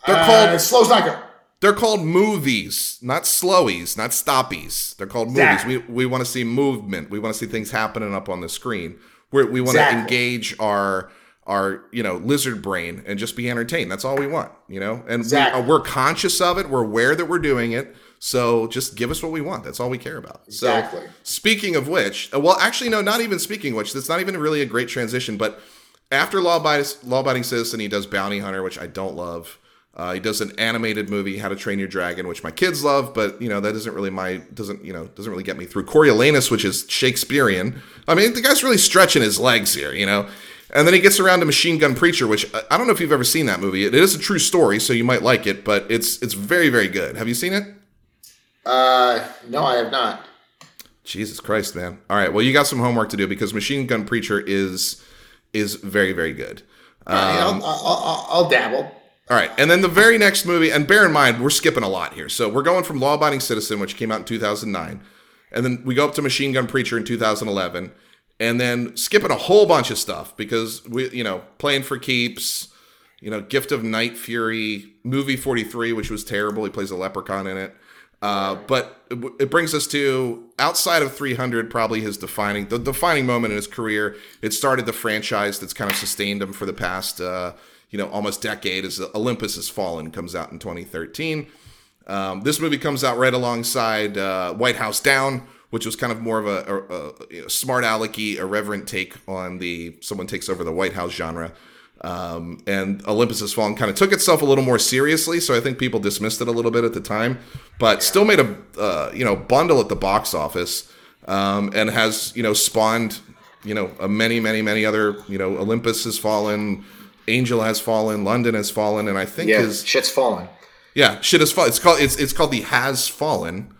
Speaker 1: They're
Speaker 2: Uh,
Speaker 1: called
Speaker 2: slow's not good.
Speaker 1: They're called movies, not slowies, not stoppies. They're called movies. We, we want to see movement. We want to see things happening up on the screen. We're, we want
Speaker 2: Exactly.
Speaker 1: to engage our our you know lizard brain and just be entertained. That's all we want, you know. And
Speaker 2: Exactly.
Speaker 1: we, we're conscious of it. We're aware that we're doing it. So just give us what we want. That's all we care about.
Speaker 2: Exactly.
Speaker 1: So speaking of which, uh, well, actually, no, not even speaking of which. That's not even really a great transition. But after Law Abiding, Law Abiding Citizen, he does Bounty Hunter, which I don't love. Uh, he does an animated movie, How to Train Your Dragon, which my kids love, but you know that isn't really my doesn't you know doesn't really get me through. Coriolanus, which is Shakespearean. I mean, the guy's really stretching his legs here, you know. And then he gets around to Machine Gun Preacher, which I- I don't know if you've ever seen that movie. It is a true story, so you might like it, but it's it's very very good. Have you seen it?
Speaker 2: Uh, no, I have not.
Speaker 1: Jesus Christ, man! All right, well you got some homework to do because Machine Gun Preacher is is very very good.
Speaker 2: I'll, I'll, I'll, I'll dabble.
Speaker 1: All right, and then the very next movie, and bear in mind, we're skipping a lot here. So we're going from Law Abiding Citizen, which came out in 2009, and then we go up to Machine Gun Preacher in 2011, and then skipping a whole bunch of stuff because we, you know, Playing for Keeps, you know, Gift of Night Fury, Movie 43, which was terrible. He plays a leprechaun in it. Uh, but it, brings us to outside of 300, probably his defining the defining moment in his career. It started the franchise that's kind of sustained him for the past, uh, you know, almost decade. As Olympus Has Fallen comes out in 2013. Um, this movie comes out right alongside uh, White House Down, which was kind of more of a, a, a smart alecky, irreverent take on the someone takes over the White House genre. Um, and Olympus Has Fallen kind of took itself a little more seriously, so I think people dismissed it a little bit at the time, but still made a uh, you know bundle at the box office, um, and has you know spawned you know a many many many other you know Olympus Has Fallen, Angel has fallen, London has fallen, and I think
Speaker 2: Yeah,
Speaker 1: his
Speaker 2: shit's falling.
Speaker 1: yeah shit has fallen. It's called it's it's called the Has Fallen,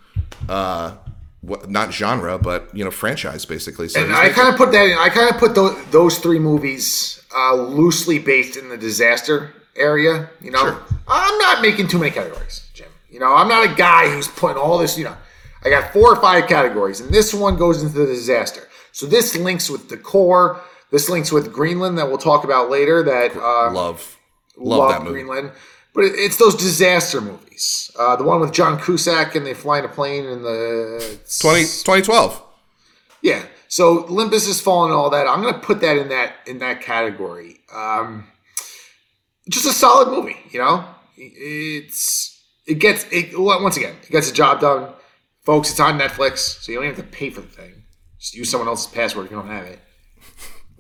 Speaker 1: uh, what, not genre, but you know franchise basically. So
Speaker 2: And I kind of put that in. I kind of put those, those three movies uh, loosely based in the disaster area. You know,
Speaker 1: Sure.
Speaker 2: I'm not making too many categories, Jim. You know, I'm not a guy who's putting all this. You know, I got four or five categories, and this one goes into the disaster. So this links with decor. This links with Greenland that we'll talk about later. That uh,
Speaker 1: love love, that movie.
Speaker 2: Greenland. But it- it's those disaster movies. Uh, the one with John Cusack and they fly in a plane in the
Speaker 1: 20, 2012.
Speaker 2: yeah. So Olympus has fallen and all that. I'm gonna put that in that in that category. Um, just a solid movie, you know. It's it gets it once again it gets the job done, folks. It's on Netflix, so you don't even have to pay for the thing. Just use someone else's password if you don't have it.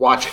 Speaker 2: Watch it.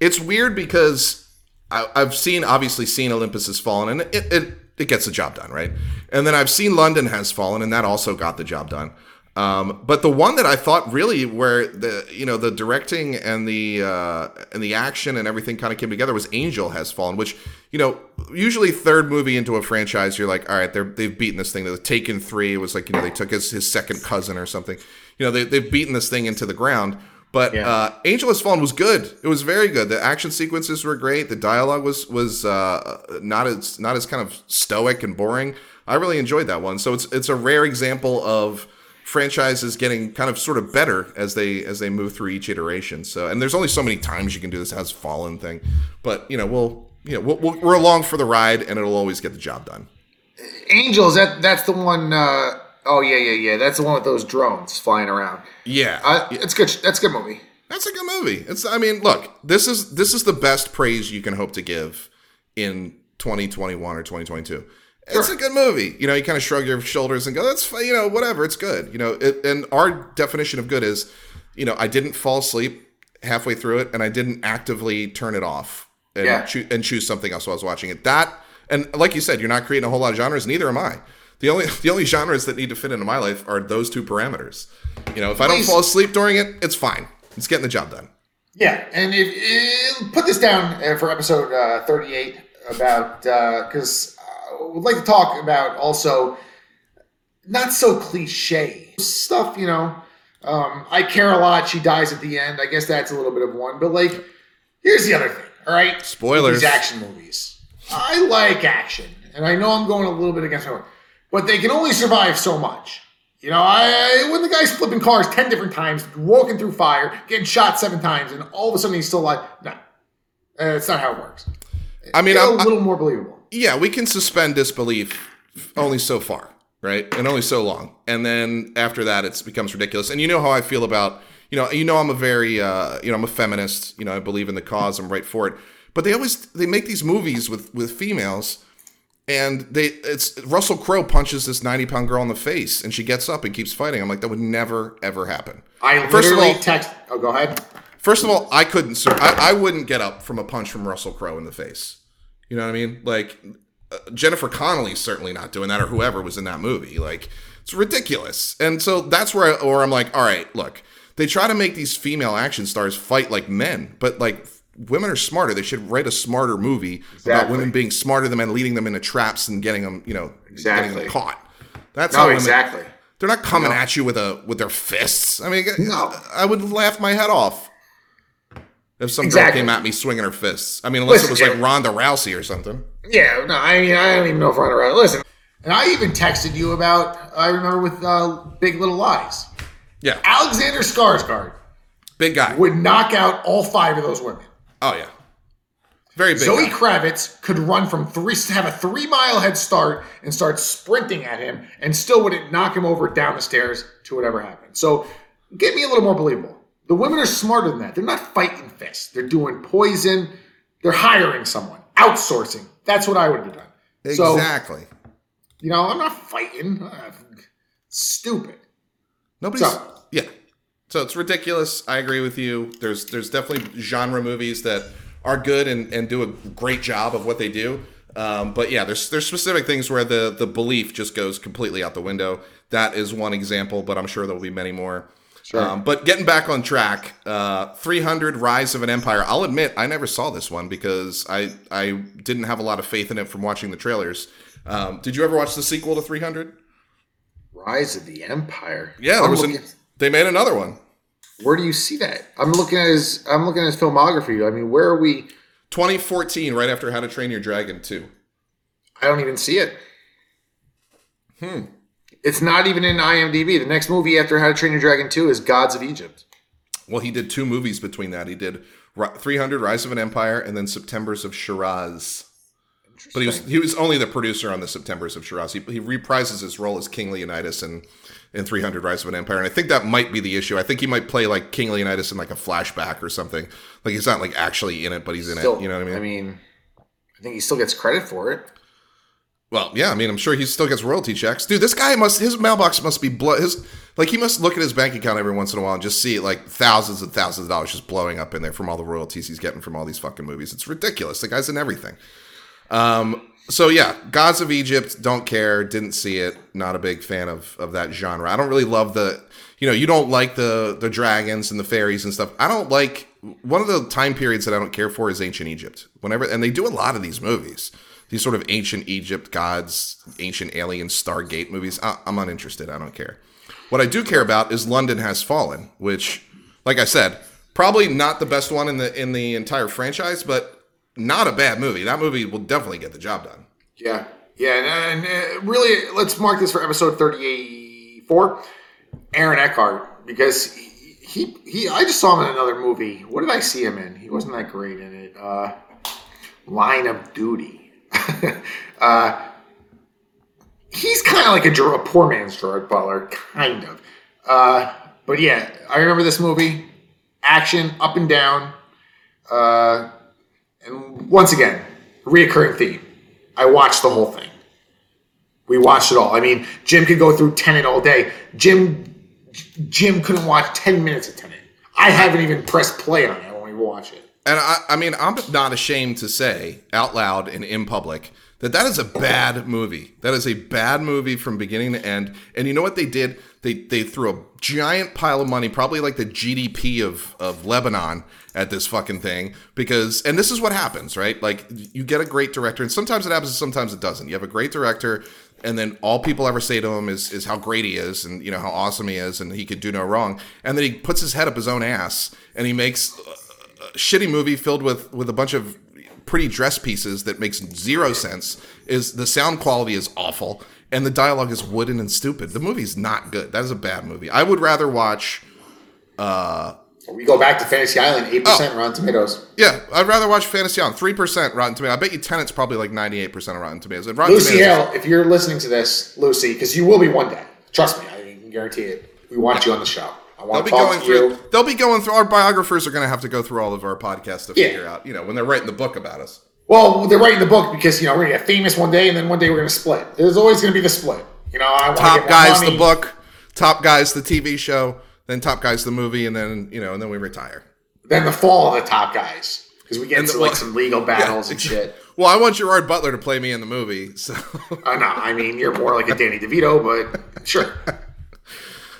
Speaker 1: It's weird because I, I've seen obviously seen Olympus has fallen, and it, it it gets the job done, right? And then I've seen London has fallen, and that also got the job done. Um, but the one that I thought really where the you know the directing and the uh, and the action and everything kind of came together was Angel has fallen, which you know usually third movie into a franchise you're like all right they're they've beaten this thing. The Taken three was like you know they took his his second cousin or something. You know they they've beaten this thing into the ground. But
Speaker 2: Yeah.
Speaker 1: uh, Angel Has Fallen was good. It was very good. The action sequences were great. The dialogue was was uh, not as not as kind of stoic and boring. I really enjoyed that one. So it's it's a rare example of franchises getting kind of sort of better as they as they move through each iteration. So and there's only so many times you can do this Has Fallen thing. But you know we'll you know we'll, we'll, we're along for the ride and it'll always get the job done.
Speaker 2: Angels. That that's the one. Uh, oh yeah, yeah, yeah. That's the one with those drones flying around.
Speaker 1: Yeah,
Speaker 2: Uh, it's good. That's a good movie.
Speaker 1: That's a good movie. It's I mean, look, this is this is the best praise you can hope to give in 2021 or 2022. It's a good movie. You know, you kind of shrug your shoulders and go, "That's you know, whatever. It's good." You know, it, and our definition of good is, you know, I didn't fall asleep halfway through it, and I didn't actively turn it off and
Speaker 2: Yeah.
Speaker 1: choo- and choose something else while I was watching it. That and like you said, you're not creating a whole lot of genres. Neither am I. The only the only genres that need to fit into my life are those two parameters. You know, if I don't fall asleep during it, it's fine. It's getting the job done.
Speaker 2: Yeah, and if, put this down uh, for episode uh, 38 about because uh, we'd like to talk about also not so cliche stuff. You know, um, I care a lot. She dies at the end. I guess that's a little bit of one. But like, here's the other thing. All right,
Speaker 1: Spoilers.
Speaker 2: These action movies. I like action, and I know I'm going a little bit against my, but they can only survive so much. You know, I, when the guy's flipping cars ten different times, walking through fire, getting shot seven times, and all of a sudden he's still alive. No, uh, that's not how it works.
Speaker 1: I mean,
Speaker 2: It's a
Speaker 1: I'm, I-
Speaker 2: little more believable.
Speaker 1: yeah, we can suspend disbelief only so far, right? And only so long. And then after that, it becomes ridiculous. And you know how I feel about, you know, you know, I'm a very, uh, you know, I'm a feminist. You know, I believe in the cause. I'm right for it. But they always they make these movies with with females, and they it's Russell Crowe punches this 90 pound girl in the face, and she gets up and keeps fighting. I'm like, that would never ever happen.
Speaker 2: I
Speaker 1: First of all-
Speaker 2: text. Oh, go ahead.
Speaker 1: First of all, I couldn't. sir I, I wouldn't get up from a punch from Russell Crowe in the face. You know what I mean? Like uh, Jennifer Connelly's certainly not doing that, or whoever was in that movie. Like it's ridiculous. And so that's where, I, where I'm like, all right, look, they try to make these female action stars fight like men, but like women are smarter. They should write a smarter movie about women being smarter than men, leading them into traps and getting them, you know, getting
Speaker 2: Exactly.
Speaker 1: them caught. That's
Speaker 2: No,
Speaker 1: how women,
Speaker 2: exactly.
Speaker 1: they're not coming
Speaker 2: No.
Speaker 1: at you with a with their fists. I mean,
Speaker 2: No.
Speaker 1: I would laugh my head off if some
Speaker 2: Exactly.
Speaker 1: girl came at me swinging her fists. I mean, unless
Speaker 2: Listen,
Speaker 1: it was like Ronda Rousey or something.
Speaker 2: Yeah, no, I mean, I don't even know if I'm around. Listen, and I even texted you about. I remember with uh, Big Little Lies.
Speaker 1: Yeah,
Speaker 2: Alexander Skarsgård
Speaker 1: big guy.
Speaker 2: would knock out all five of those women.
Speaker 1: Oh yeah, very big.
Speaker 2: Zoe
Speaker 1: guy.
Speaker 2: Kravitz could run from three, have a three mile head start and start sprinting at him, and still wouldn't knock him over down the stairs to whatever happened. So, get me a little more believable. The women are smarter than that. They're not fighting fists. They're doing poison. They're hiring someone, outsourcing. That's what I would have done. So,
Speaker 1: Exactly.
Speaker 2: you know, I'm not fighting. Uh, stupid.
Speaker 1: Nobody's.
Speaker 2: So-
Speaker 1: yeah. So it's ridiculous. I agree with you. There's there's definitely genre movies that are good and, and do a great job of what they do. Um, but yeah, there's there's specific things where the the belief just goes completely out the window. That is one example, but I'm sure there will be many more.
Speaker 2: Sure.
Speaker 1: Um, but getting back on track, uh, 300 Rise of an Empire. I'll admit I never saw this one because I I didn't have a lot of faith in it from watching the trailers. Um, did you ever watch the sequel to 300?
Speaker 2: Rise of the Empire.
Speaker 1: Yeah, there was an, they made another one.
Speaker 2: Where do you see that? I'm looking at his. I'm looking at his filmography. I mean, where are we?
Speaker 1: 2014, right after How to Train Your Dragon 2.
Speaker 2: I don't even see it. Hmm. It's not even in IMDb. The next movie after How to Train Your Dragon 2 is Gods of Egypt.
Speaker 1: Well, he did two movies between that. He did 300 Rise of an Empire and then Septembers of Shiraz. But he was he was only the producer on the Septembers of Shiraz. He, he reprises his role as King Leonidas in in 300 Rise of an Empire, and I think that might be the issue. I think he might play like King Leonidas in like a flashback or something. Like he's not like actually in it, but he's in
Speaker 2: Still,
Speaker 1: it. You know what I mean?
Speaker 2: I mean, I think he still gets credit for it.
Speaker 1: Well, yeah, I mean, I'm sure he still gets royalty checks. Dude, this guy must his mailbox must be blood. His like he must look at his bank account every once in a while and just see like thousands and thousands of dollars just blowing up in there from all the royalties he's getting from all these fucking movies. It's ridiculous. The guy's in everything. Um. So yeah, Gods of Egypt. Don't care. Didn't see it. Not a big fan of of that genre. I don't really love the. You know, you don't like the the dragons and the fairies and stuff. I don't like one of the time periods that I don't care for is ancient Egypt. Whenever and they do a lot of these movies these sort of ancient Egypt gods, ancient alien Stargate movies. I, I'm uninterested. I don't care. What I do care about is London Has Fallen, which, like I said, probably not the best one in the in the entire franchise, but not a bad movie. That movie will definitely get the job done.
Speaker 2: Yeah, yeah, and, and uh, really, let's mark this for episode thirty-four. Aaron Eckhart, because he, he, he, I just saw him in another movie. What did I see him in? He wasn't that great in it. Uh, Line of Duty. uh, he's kind of like a, a poor man's Gerard Butler, kind of. Uh, but yeah, I remember this movie. Action, up and down. Uh, and once again, reoccurring theme. I watched the whole thing. We watched it all. I mean, Jim could go through Tenet all day. Jim Jim couldn't watch 10 minutes of Tenet. I haven't even pressed play on it when we watch it.
Speaker 1: And I, I mean, I'm not ashamed to say out loud and in public that that is a bad movie. That is a bad movie from beginning to end. And you know what they did? They they threw a giant pile of money, probably like the GDP of of Lebanon, at this fucking thing because and this is what happens, right? Like you get a great director, and sometimes it happens, and sometimes it doesn't. You have a great director. And then all people ever say to him is, is how great he is, and you know how awesome he is, and he could do no wrong. And then he puts his head up his own ass, and he makes a shitty movie filled with with a bunch of pretty dress pieces that makes zero sense is the sound quality is awful and the dialogue is wooden and stupid the movie's not good that is a bad movie i would rather watch uh,
Speaker 2: We go back to Fantasy Island, 8%
Speaker 1: Oh.
Speaker 2: Rotten Tomatoes.
Speaker 1: yeah i'd rather watch fantasy on 3% rotten tomato i bet you tenet's probably like 98% of rotten tomatoes And rotten
Speaker 2: Lucy
Speaker 1: tomatoes
Speaker 2: Hale, if you're listening to this, Lucy, because you will be one day. Trust me, I can guarantee it. We want you on the show.
Speaker 1: They'll be going through. They'll be going through. Our biographers are going to have to go through all of our podcasts to
Speaker 2: Yeah.
Speaker 1: figure out, you know, when they're writing the book about us.
Speaker 2: Well, they're writing the book because, you know, we're going to get famous one day and then one day we're going to split. There's always going to be the split. You know, I want
Speaker 1: Top Guys, the book. Top Guys, the TV show. Then Top Guys, the movie, and then you know, and then we retire.
Speaker 2: Then the fall of the top guys. Because we get
Speaker 1: And the-
Speaker 2: into like
Speaker 1: well,
Speaker 2: some legal battles and shit.
Speaker 1: Well, I want Gerard Butler to play me in the movie. So,
Speaker 2: Uh, no, I mean, you're more like a Danny DeVito, but sure.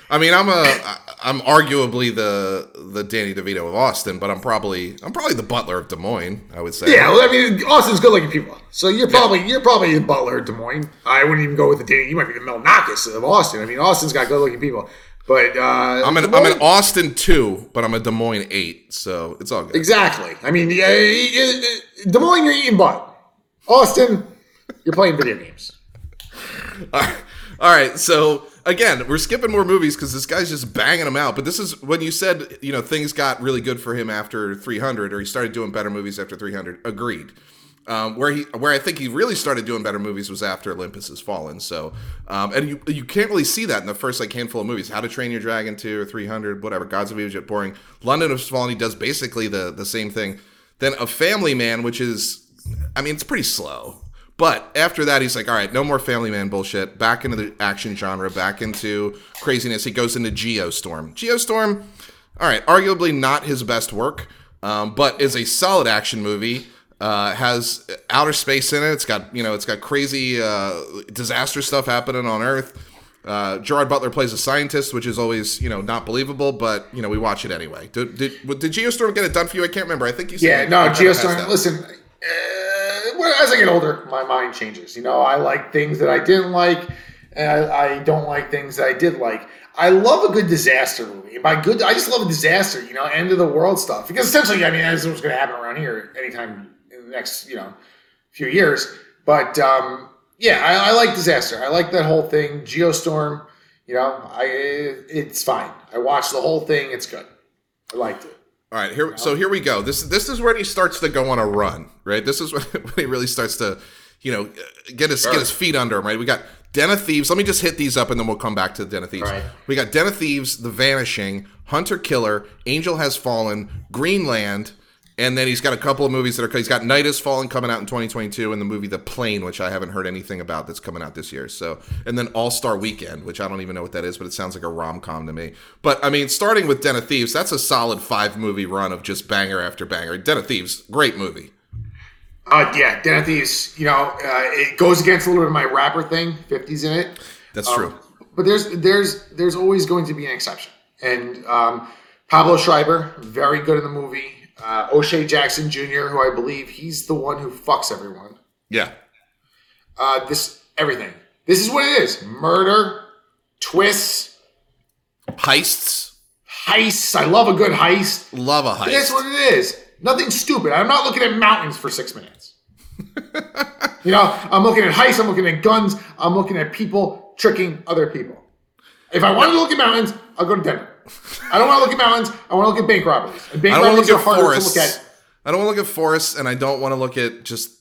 Speaker 1: I mean, I'm a, I'm arguably the the Danny DeVito of Austin, but I'm probably I'm probably the Butler of Des Moines. I would say.
Speaker 2: Yeah, well, I mean, Austin's good looking people. So you're probably you're probably the Butler of Des Moines. I wouldn't even go with the Danny. You might be the Milonakis of Austin. I mean, Austin's got good looking people. But uh,
Speaker 1: I'm an
Speaker 2: Des
Speaker 1: I'm an Austin two, but I'm a Des Moines eight, so it's all good.
Speaker 2: Exactly. I mean, yeah, yeah, yeah, Des Moines, you're eating butt. Austin, you're playing video games.
Speaker 1: All right, so again, we're skipping more movies because this guy's just banging them out. But this is when you said you know things got really good for him after 300, or he started doing better movies after 300. Agreed. Um, where he where I think he really started doing better movies was after Olympus Has Fallen. So, um, and you you can't really see that in the first like handful of movies. How to Train Your Dragon two or 300, whatever. Gods of Egypt, boring. London Has Fallen. He does basically the the same thing. Then A Family Man, which is, I mean, it's pretty slow. But after that, he's like, all right, no more Family Man bullshit. Back into the action genre, back into craziness. He goes into Geostorm. Geostorm, all right, arguably not his best work, um, but is a solid action movie. Uh, has outer space in it. It's got you know, it's got crazy uh, disaster stuff happening on Earth. Uh, Gerard Butler plays a scientist, which is always you know not believable, but you know we watch it anyway. Did did, did Geostorm get it done for you? I can't remember. I think you said
Speaker 2: Yeah, no, Geostorm. Listen, uh, as I get older, my mind changes. You know, I like things that I didn't like, and I, I don't like things that I did like. I love a good disaster movie. By good, I just love a disaster. You know, end of the world stuff. Because essentially, I mean, this is what's going to happen around here anytime in the next, you know, few years. But um, yeah, I, I like disaster. I like that whole thing. Geostorm. You know, I it's fine. I watched the whole thing. It's good. I liked it.
Speaker 1: All right, here. So here we go. This this is where he starts to go on a run, right? This is when, when he really starts to, you know, get his get his feet under him, right? We got Den of Thieves. Let me just hit these up, and then we'll come back to Den of Thieves.
Speaker 2: Right.
Speaker 1: We got Den of Thieves, The Vanishing, Hunter Killer, Angel Has Fallen, Greenland, and then he's got a couple of movies that are. He's got Night Is Fallen coming out in 2022, and the movie The Plane, which I haven't heard anything about that's coming out this year. So, and then All Star Weekend, which I don't even know what that is, but it sounds like a rom com to me. But I mean, starting with Den of Thieves, that's a solid five movie run of just banger after banger. Den of Thieves, great movie.
Speaker 2: Uh, yeah, Den of Thieves. You know, uh, it goes against a little bit of my rapper thing. 50s in it.
Speaker 1: That's
Speaker 2: Um,
Speaker 1: true.
Speaker 2: But there's there's there's always going to be an exception. And um, Pablo Schreiber, very good in the movie. Uh, O'Shea Jackson Jr., who I believe he's the one who fucks everyone.
Speaker 1: Yeah.
Speaker 2: Uh, this everything. This is what it is: murder, twists,
Speaker 1: Heists,
Speaker 2: heists. I love a good heist.
Speaker 1: love a heist.
Speaker 2: That's what it is. Nothing stupid. I'm not looking at mountains for six minutes. you know, I'm looking at heists. I'm looking at guns. I'm looking at people tricking other people. If I wanted to look at mountains, I'll go to Denver. I don't want to look at mountains. I want to look at bank robberies. And bank
Speaker 1: I don't want
Speaker 2: robberies
Speaker 1: to
Speaker 2: are
Speaker 1: look at
Speaker 2: harder to
Speaker 1: forests.
Speaker 2: look at.
Speaker 1: I don't want to look at forests, and I don't want to look at just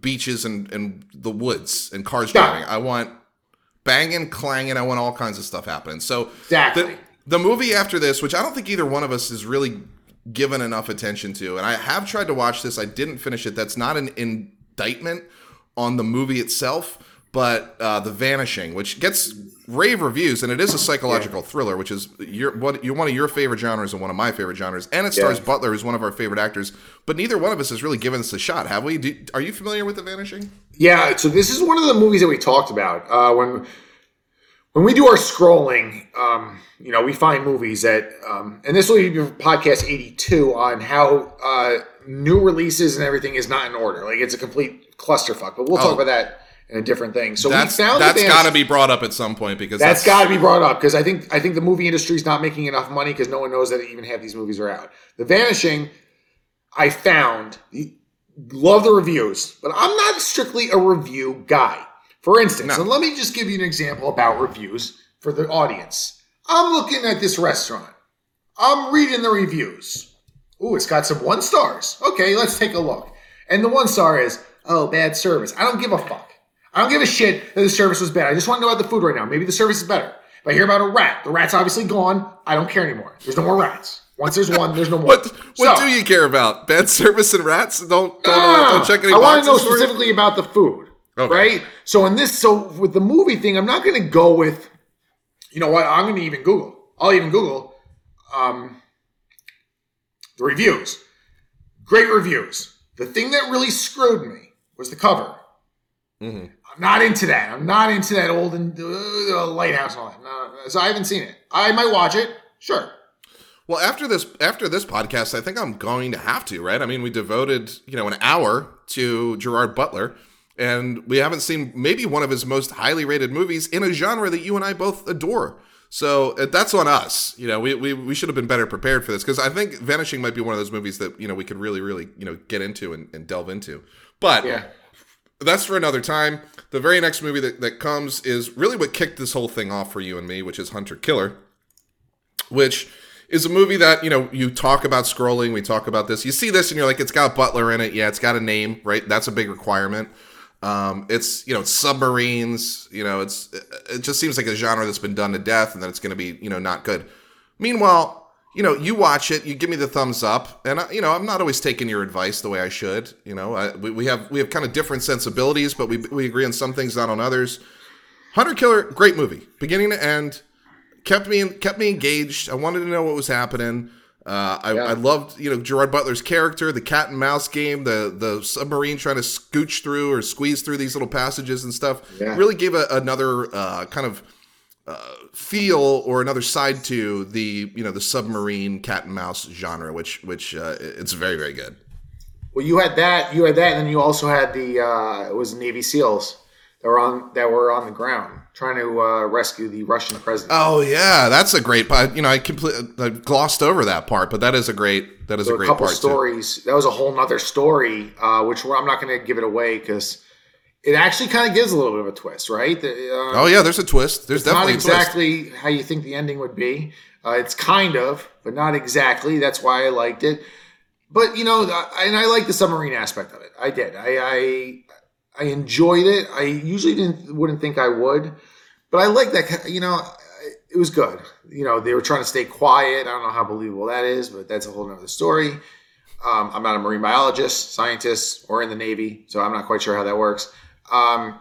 Speaker 1: beaches and, and the woods and cars
Speaker 2: Yeah.
Speaker 1: driving. I want banging, clanging. I want all kinds of stuff happening. So
Speaker 2: Exactly.
Speaker 1: the, the movie after this, which I don't think either one of us is really given enough attention to, and I have tried to watch this. I didn't finish it. That's not an indictment on the movie itself, but uh, The Vanishing, which gets rave reviews, and it is a psychological thriller, which is your what you're one of your favorite genres and one of my favorite genres, and it stars
Speaker 2: Yeah.
Speaker 1: Butler, who's one of our favorite actors. But neither one of us has really given this a shot, have we? Do, are you familiar with The Vanishing?
Speaker 2: Yeah, so this is one of the movies that we talked about uh, when when we do our scrolling. Um, you know, we find movies that, um, and this will be podcast eighty two on how uh, new releases and everything is not in order. Like it's a complete clusterfuck. But we'll
Speaker 1: Oh.
Speaker 2: talk about that in a different thing. So
Speaker 1: That's
Speaker 2: we found
Speaker 1: that's
Speaker 2: the
Speaker 1: got to be brought up at some point because
Speaker 2: that's got to be brought up because I think I think the movie industry is not making enough money because no one knows that even half these movies are out. The Vanishing, I found love the reviews, but I'm not strictly a review guy. For instance,
Speaker 1: No.
Speaker 2: and let me just give you an example about reviews for the audience. I'm looking at this restaurant. I'm reading the reviews. Ooh, it's got some one stars. Okay, let's take a look. And the one star is, oh, bad service. I don't give a fuck. I don't give a shit that the service was bad. I just want to know about the food right now. Maybe the service is better. If I hear about a rat, the rat's obviously gone. I don't care anymore. There's no more rats. Once there's one, there's no more.
Speaker 1: What what
Speaker 2: So-
Speaker 1: do you care about? Bad service and rats? Don't don't, uh, don't check any
Speaker 2: I want to know
Speaker 1: you?
Speaker 2: specifically about the food,
Speaker 1: Okay.
Speaker 2: right? So in this, so with the movie thing, I'm not going to go with, you know what? I'm going to even Google. I'll even Google um, the reviews. Great reviews. The thing that really screwed me was the cover.
Speaker 1: Mhm.
Speaker 2: I'm not into that. I'm not into that old and uh, lighthouse and all that. No, so I haven't seen it. I might watch it. Sure.
Speaker 1: Well, after this after this podcast, I think I'm going to have to, right? I mean, we devoted, you know, an hour to Gerard Butler, and we haven't seen maybe one of his most highly rated movies in a genre that you and I both adore. So uh, that's on us. You know, we, we, we should have been better prepared for this because I think Vanishing might be one of those movies that, you know, we could really, really, you know, get into and, and delve into. But
Speaker 2: Yeah.
Speaker 1: that's for another time. The very next movie that, that comes is really what kicked this whole thing off for you and me, which is Hunter Killer, which is a movie that, you know, you talk about scrolling, we talk about this. You see this and you're like, it's got Butler in it. Yeah, it's got a name, right? That's a big requirement. Um, it's, you know, submarines, you know, it's, it just seems like a genre that's been done to death and that it's going to be, you know, not good. Meanwhile, you know, you watch it, you give me the thumbs up, and I, you know, I'm not always taking your advice the way I should. You know, I, we, we have we have kind of different sensibilities, but we we agree on some things, not on others. Hunter Killer, great movie, beginning to end, kept me kept me engaged. I wanted to know what was happening. Uh, I,
Speaker 2: Yeah.
Speaker 1: I loved you know Gerard Butler's character, the cat and mouse game, the the submarine trying to scooch through or squeeze through these little passages and stuff.
Speaker 2: Yeah.
Speaker 1: Really gave a, another uh, kind of feel or another side to the you know the submarine cat and mouse genre, which which uh, it's very very good.
Speaker 2: Well, you had that, you had that, and then you also had the uh, it was Navy SEALs that were on that were on the ground trying to uh, rescue the Russian president.
Speaker 1: Oh yeah, that's a great part. You know, I completely I glossed over that part, but that is a great that is
Speaker 2: So
Speaker 1: a great
Speaker 2: couple
Speaker 1: part too.
Speaker 2: stories. That was a whole nother story, uh, which I'm not going to give it away because it actually kind of gives a little bit of a twist, right? The, uh,
Speaker 1: Oh yeah, there's a twist. There's
Speaker 2: not
Speaker 1: definitely a twist.
Speaker 2: exactly how you think the ending would be. Uh, it's kind of, but not exactly. That's why I liked it. But you know, I- and I like the submarine aspect of it. I did. I I, I enjoyed it. I usually didn't wouldn't think I would, but I like that. You know, it was good. You know, they were trying to stay quiet. I don't know how believable that is, but that's a whole nother story. Um, I'm not a marine biologist, scientist, or in the Navy, so I'm not quite sure how that works. Um,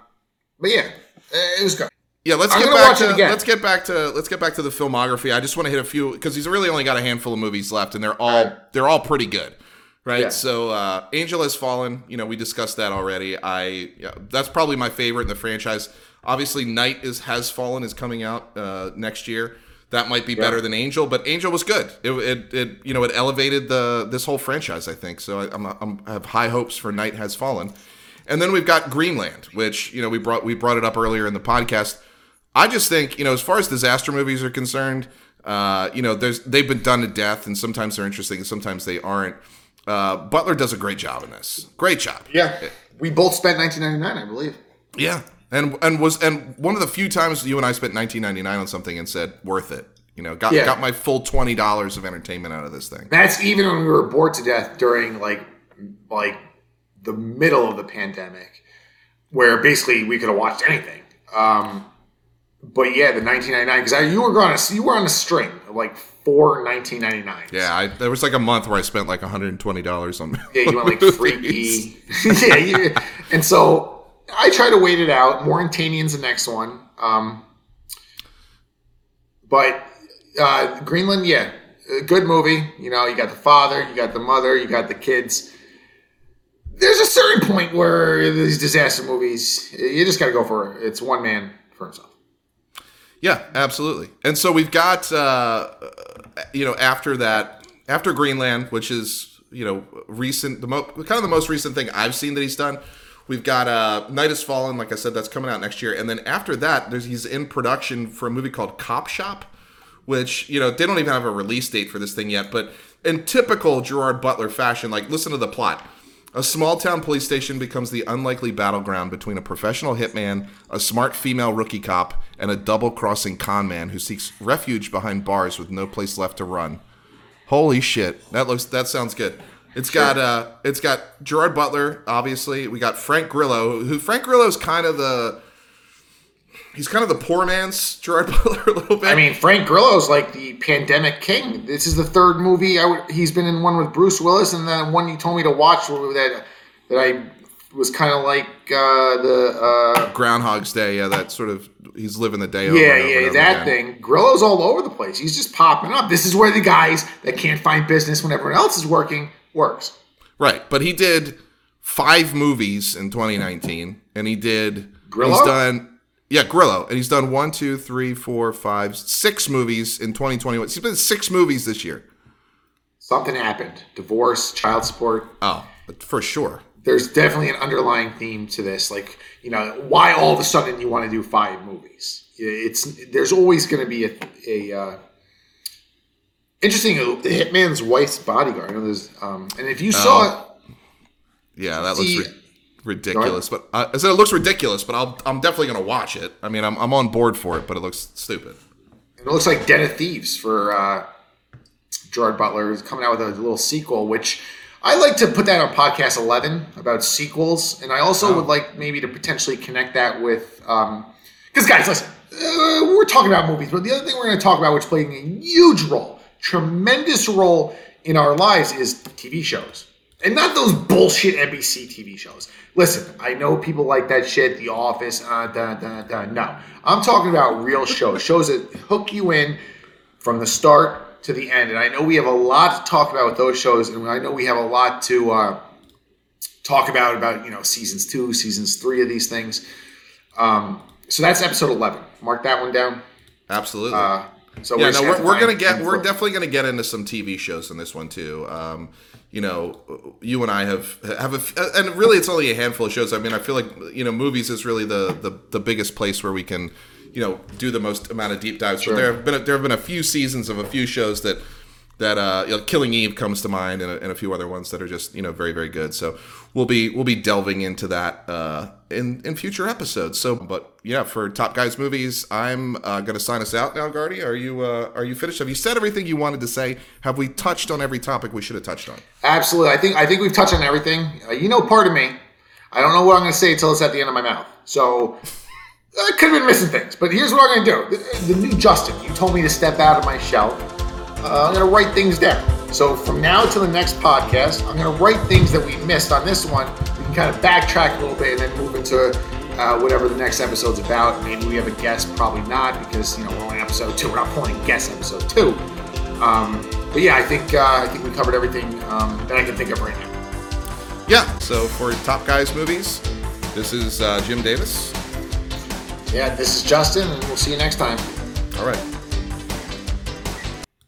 Speaker 2: but yeah, it was good.
Speaker 1: Yeah, let's
Speaker 2: I'm
Speaker 1: get back to let's get back to let's get back to the filmography. I just want to hit a few because he's really only got a handful of movies left, and they're all
Speaker 2: Right.
Speaker 1: they're all pretty good, right?
Speaker 2: Yeah.
Speaker 1: So, uh, Angel has fallen. You know, we discussed that already. I yeah, that's probably my favorite in the franchise. Obviously, Night is has fallen is coming out uh, next year. That might be better than Angel, but Angel was good. It, it, it you know it elevated the this whole franchise. I think so. I, I'm, I'm I have high hopes for Night has fallen, and then we've got Greenland, which you know we brought we brought it up earlier in the podcast. I just think, you know, as far as disaster movies are concerned, uh, you know, there's they've been done to death, and sometimes they're interesting, and sometimes they aren't. Uh, Butler does a great job in this. Great job.
Speaker 2: Yeah, we both spent 1999, I believe.
Speaker 1: Yeah. And and was and one of the few times you and I spent 19.99 on something and said worth it. You know, got
Speaker 2: Yeah.
Speaker 1: got my full twenty dollars of entertainment out of this thing.
Speaker 2: That's even when we were bored to death during like like the middle of the pandemic, where basically we could have watched anything. Um, but yeah, the 1999 because you were on a you were on a string of like four 1999.
Speaker 1: Yeah, I, there was like a month where I spent like 120 dollars on.
Speaker 2: Yeah, you went like freaky. yeah, you, and so I try to wait it out. Mauritanian's the next one. Um, but uh, Greenland, yeah, good movie. You know, you got the father, you got the mother, you got the kids. There's a certain point where these disaster movies, you just got to go for it. It's one man for himself.
Speaker 1: Yeah, absolutely. And so we've got, uh, you know, after that, after Greenland, which is, you know, recent, the mo- kind of the most recent thing I've seen that he's done. We've got uh, Night Has Fallen, like I said, that's coming out next year. And then after that, there's he's in production for a movie called Cop Shop, which, you know, they don't even have a release date for this thing yet. But in typical Gerard Butler fashion, like, listen to the plot. A small town police station becomes the unlikely battleground between a professional hitman, a smart female rookie cop, and a double crossing con man who seeks refuge behind bars with no place left to run. Holy shit. That looks that sounds good. It's got uh it's got Gerard Butler, obviously. We got Frank Grillo, who Frank Grillo's kind of the he's kind of the poor man's Gerard Butler a little bit.
Speaker 2: I mean, Frank Grillo's like the pandemic king. This is the third movie I would, he's been in one with Bruce Willis, and then one you told me to watch that that I was kind of like uh, the uh,
Speaker 1: Groundhog's Day, yeah, that sort of he's living the day over.
Speaker 2: yeah
Speaker 1: and over
Speaker 2: yeah
Speaker 1: over
Speaker 2: that thing. Grillo's all over the place. He's just popping up. This is where the guys that can't find business when everyone else is working works.
Speaker 1: Right, but he did five movies in 2019, and he did.
Speaker 2: Grillo?
Speaker 1: He's done. Yeah, Grillo, and he's done one, two, three, four, five, six movies in 2021. He's been six movies this year.
Speaker 2: Something happened. Divorce, child support.
Speaker 1: Oh, for sure.
Speaker 2: There's definitely an underlying theme to this. Like, you know, why all of a sudden you want to do five movies? It's there's always going to be a, a uh, interesting. uh, Hitman's wife's bodyguard. I know there's, um, and if you saw it,
Speaker 1: Yeah, that looks
Speaker 2: See-
Speaker 1: ri- ridiculous. But uh, I said it looks ridiculous, but I'll, I'm definitely gonna watch it. I mean, I'm, I'm on board for it, but it looks stupid.
Speaker 2: it looks like Den of Thieves for uh, Gerard Butler is coming out with a little sequel, which I like to put that on podcast 11 about sequels. And I also would like maybe to potentially connect that with, because guys, listen, uh, we're talking about movies, but the other thing we're going to talk about, which playing a huge role, tremendous role in our lives, is TV shows. And not those bullshit NBC TV shows. Listen, I know people like that shit, The Office, uh, da, da, da. No, I'm talking about real shows, shows that hook you in from the start to the end. And I know we have a lot to talk about with those shows, and I know we have a lot to uh, talk about about you know seasons two, seasons three of these things. Um, so that's episode eleven. Mark that one down.
Speaker 1: Absolutely.
Speaker 2: Uh, so
Speaker 1: yeah,
Speaker 2: just
Speaker 1: no, we're,
Speaker 2: to
Speaker 1: we're gonna get we're definitely gonna get into some TV shows in this one too. Um, you know, you and I have have a, and really it's only a handful of shows. I mean, I feel like you know, movies is really the the, the biggest place where we can you know do the most amount of deep dives.
Speaker 2: Sure.
Speaker 1: But there have been a, there have been a few seasons of a few shows that that uh, you know, Killing Eve comes to mind, and a, and a few other ones that are just you know very very good. So we'll be we'll be delving into that uh, in in future episodes. So, but yeah, for Top Guys movies, I'm uh, going to sign us out now. Guardy, are you uh, are you finished? Have you said everything you wanted to say? Have we touched on every topic we should have touched on?
Speaker 2: Absolutely. I think I think we've touched on everything. Uh, you know, part of me, I don't know what I'm going to say until it's at the end of my mouth. So I could have been missing things, but here's what I'm going to do. The, the new Justin, you told me to step out of my shell. Uh, I'm going to write things down. So from now to the next podcast, I'm going to write things that we missed on this one. Kind of backtrack a little bit and then move into uh, whatever the next episode's about. Maybe we have a guest, probably not, because you know we're on episode two. We're not pulling guest episode two. Um, but yeah, I think uh, I think we covered everything um, that I can think of right now.
Speaker 1: Yeah. So for Top Guys movies, this is uh, Jim Davis.
Speaker 2: Yeah, this is Justin, and we'll see you next time.
Speaker 1: All right.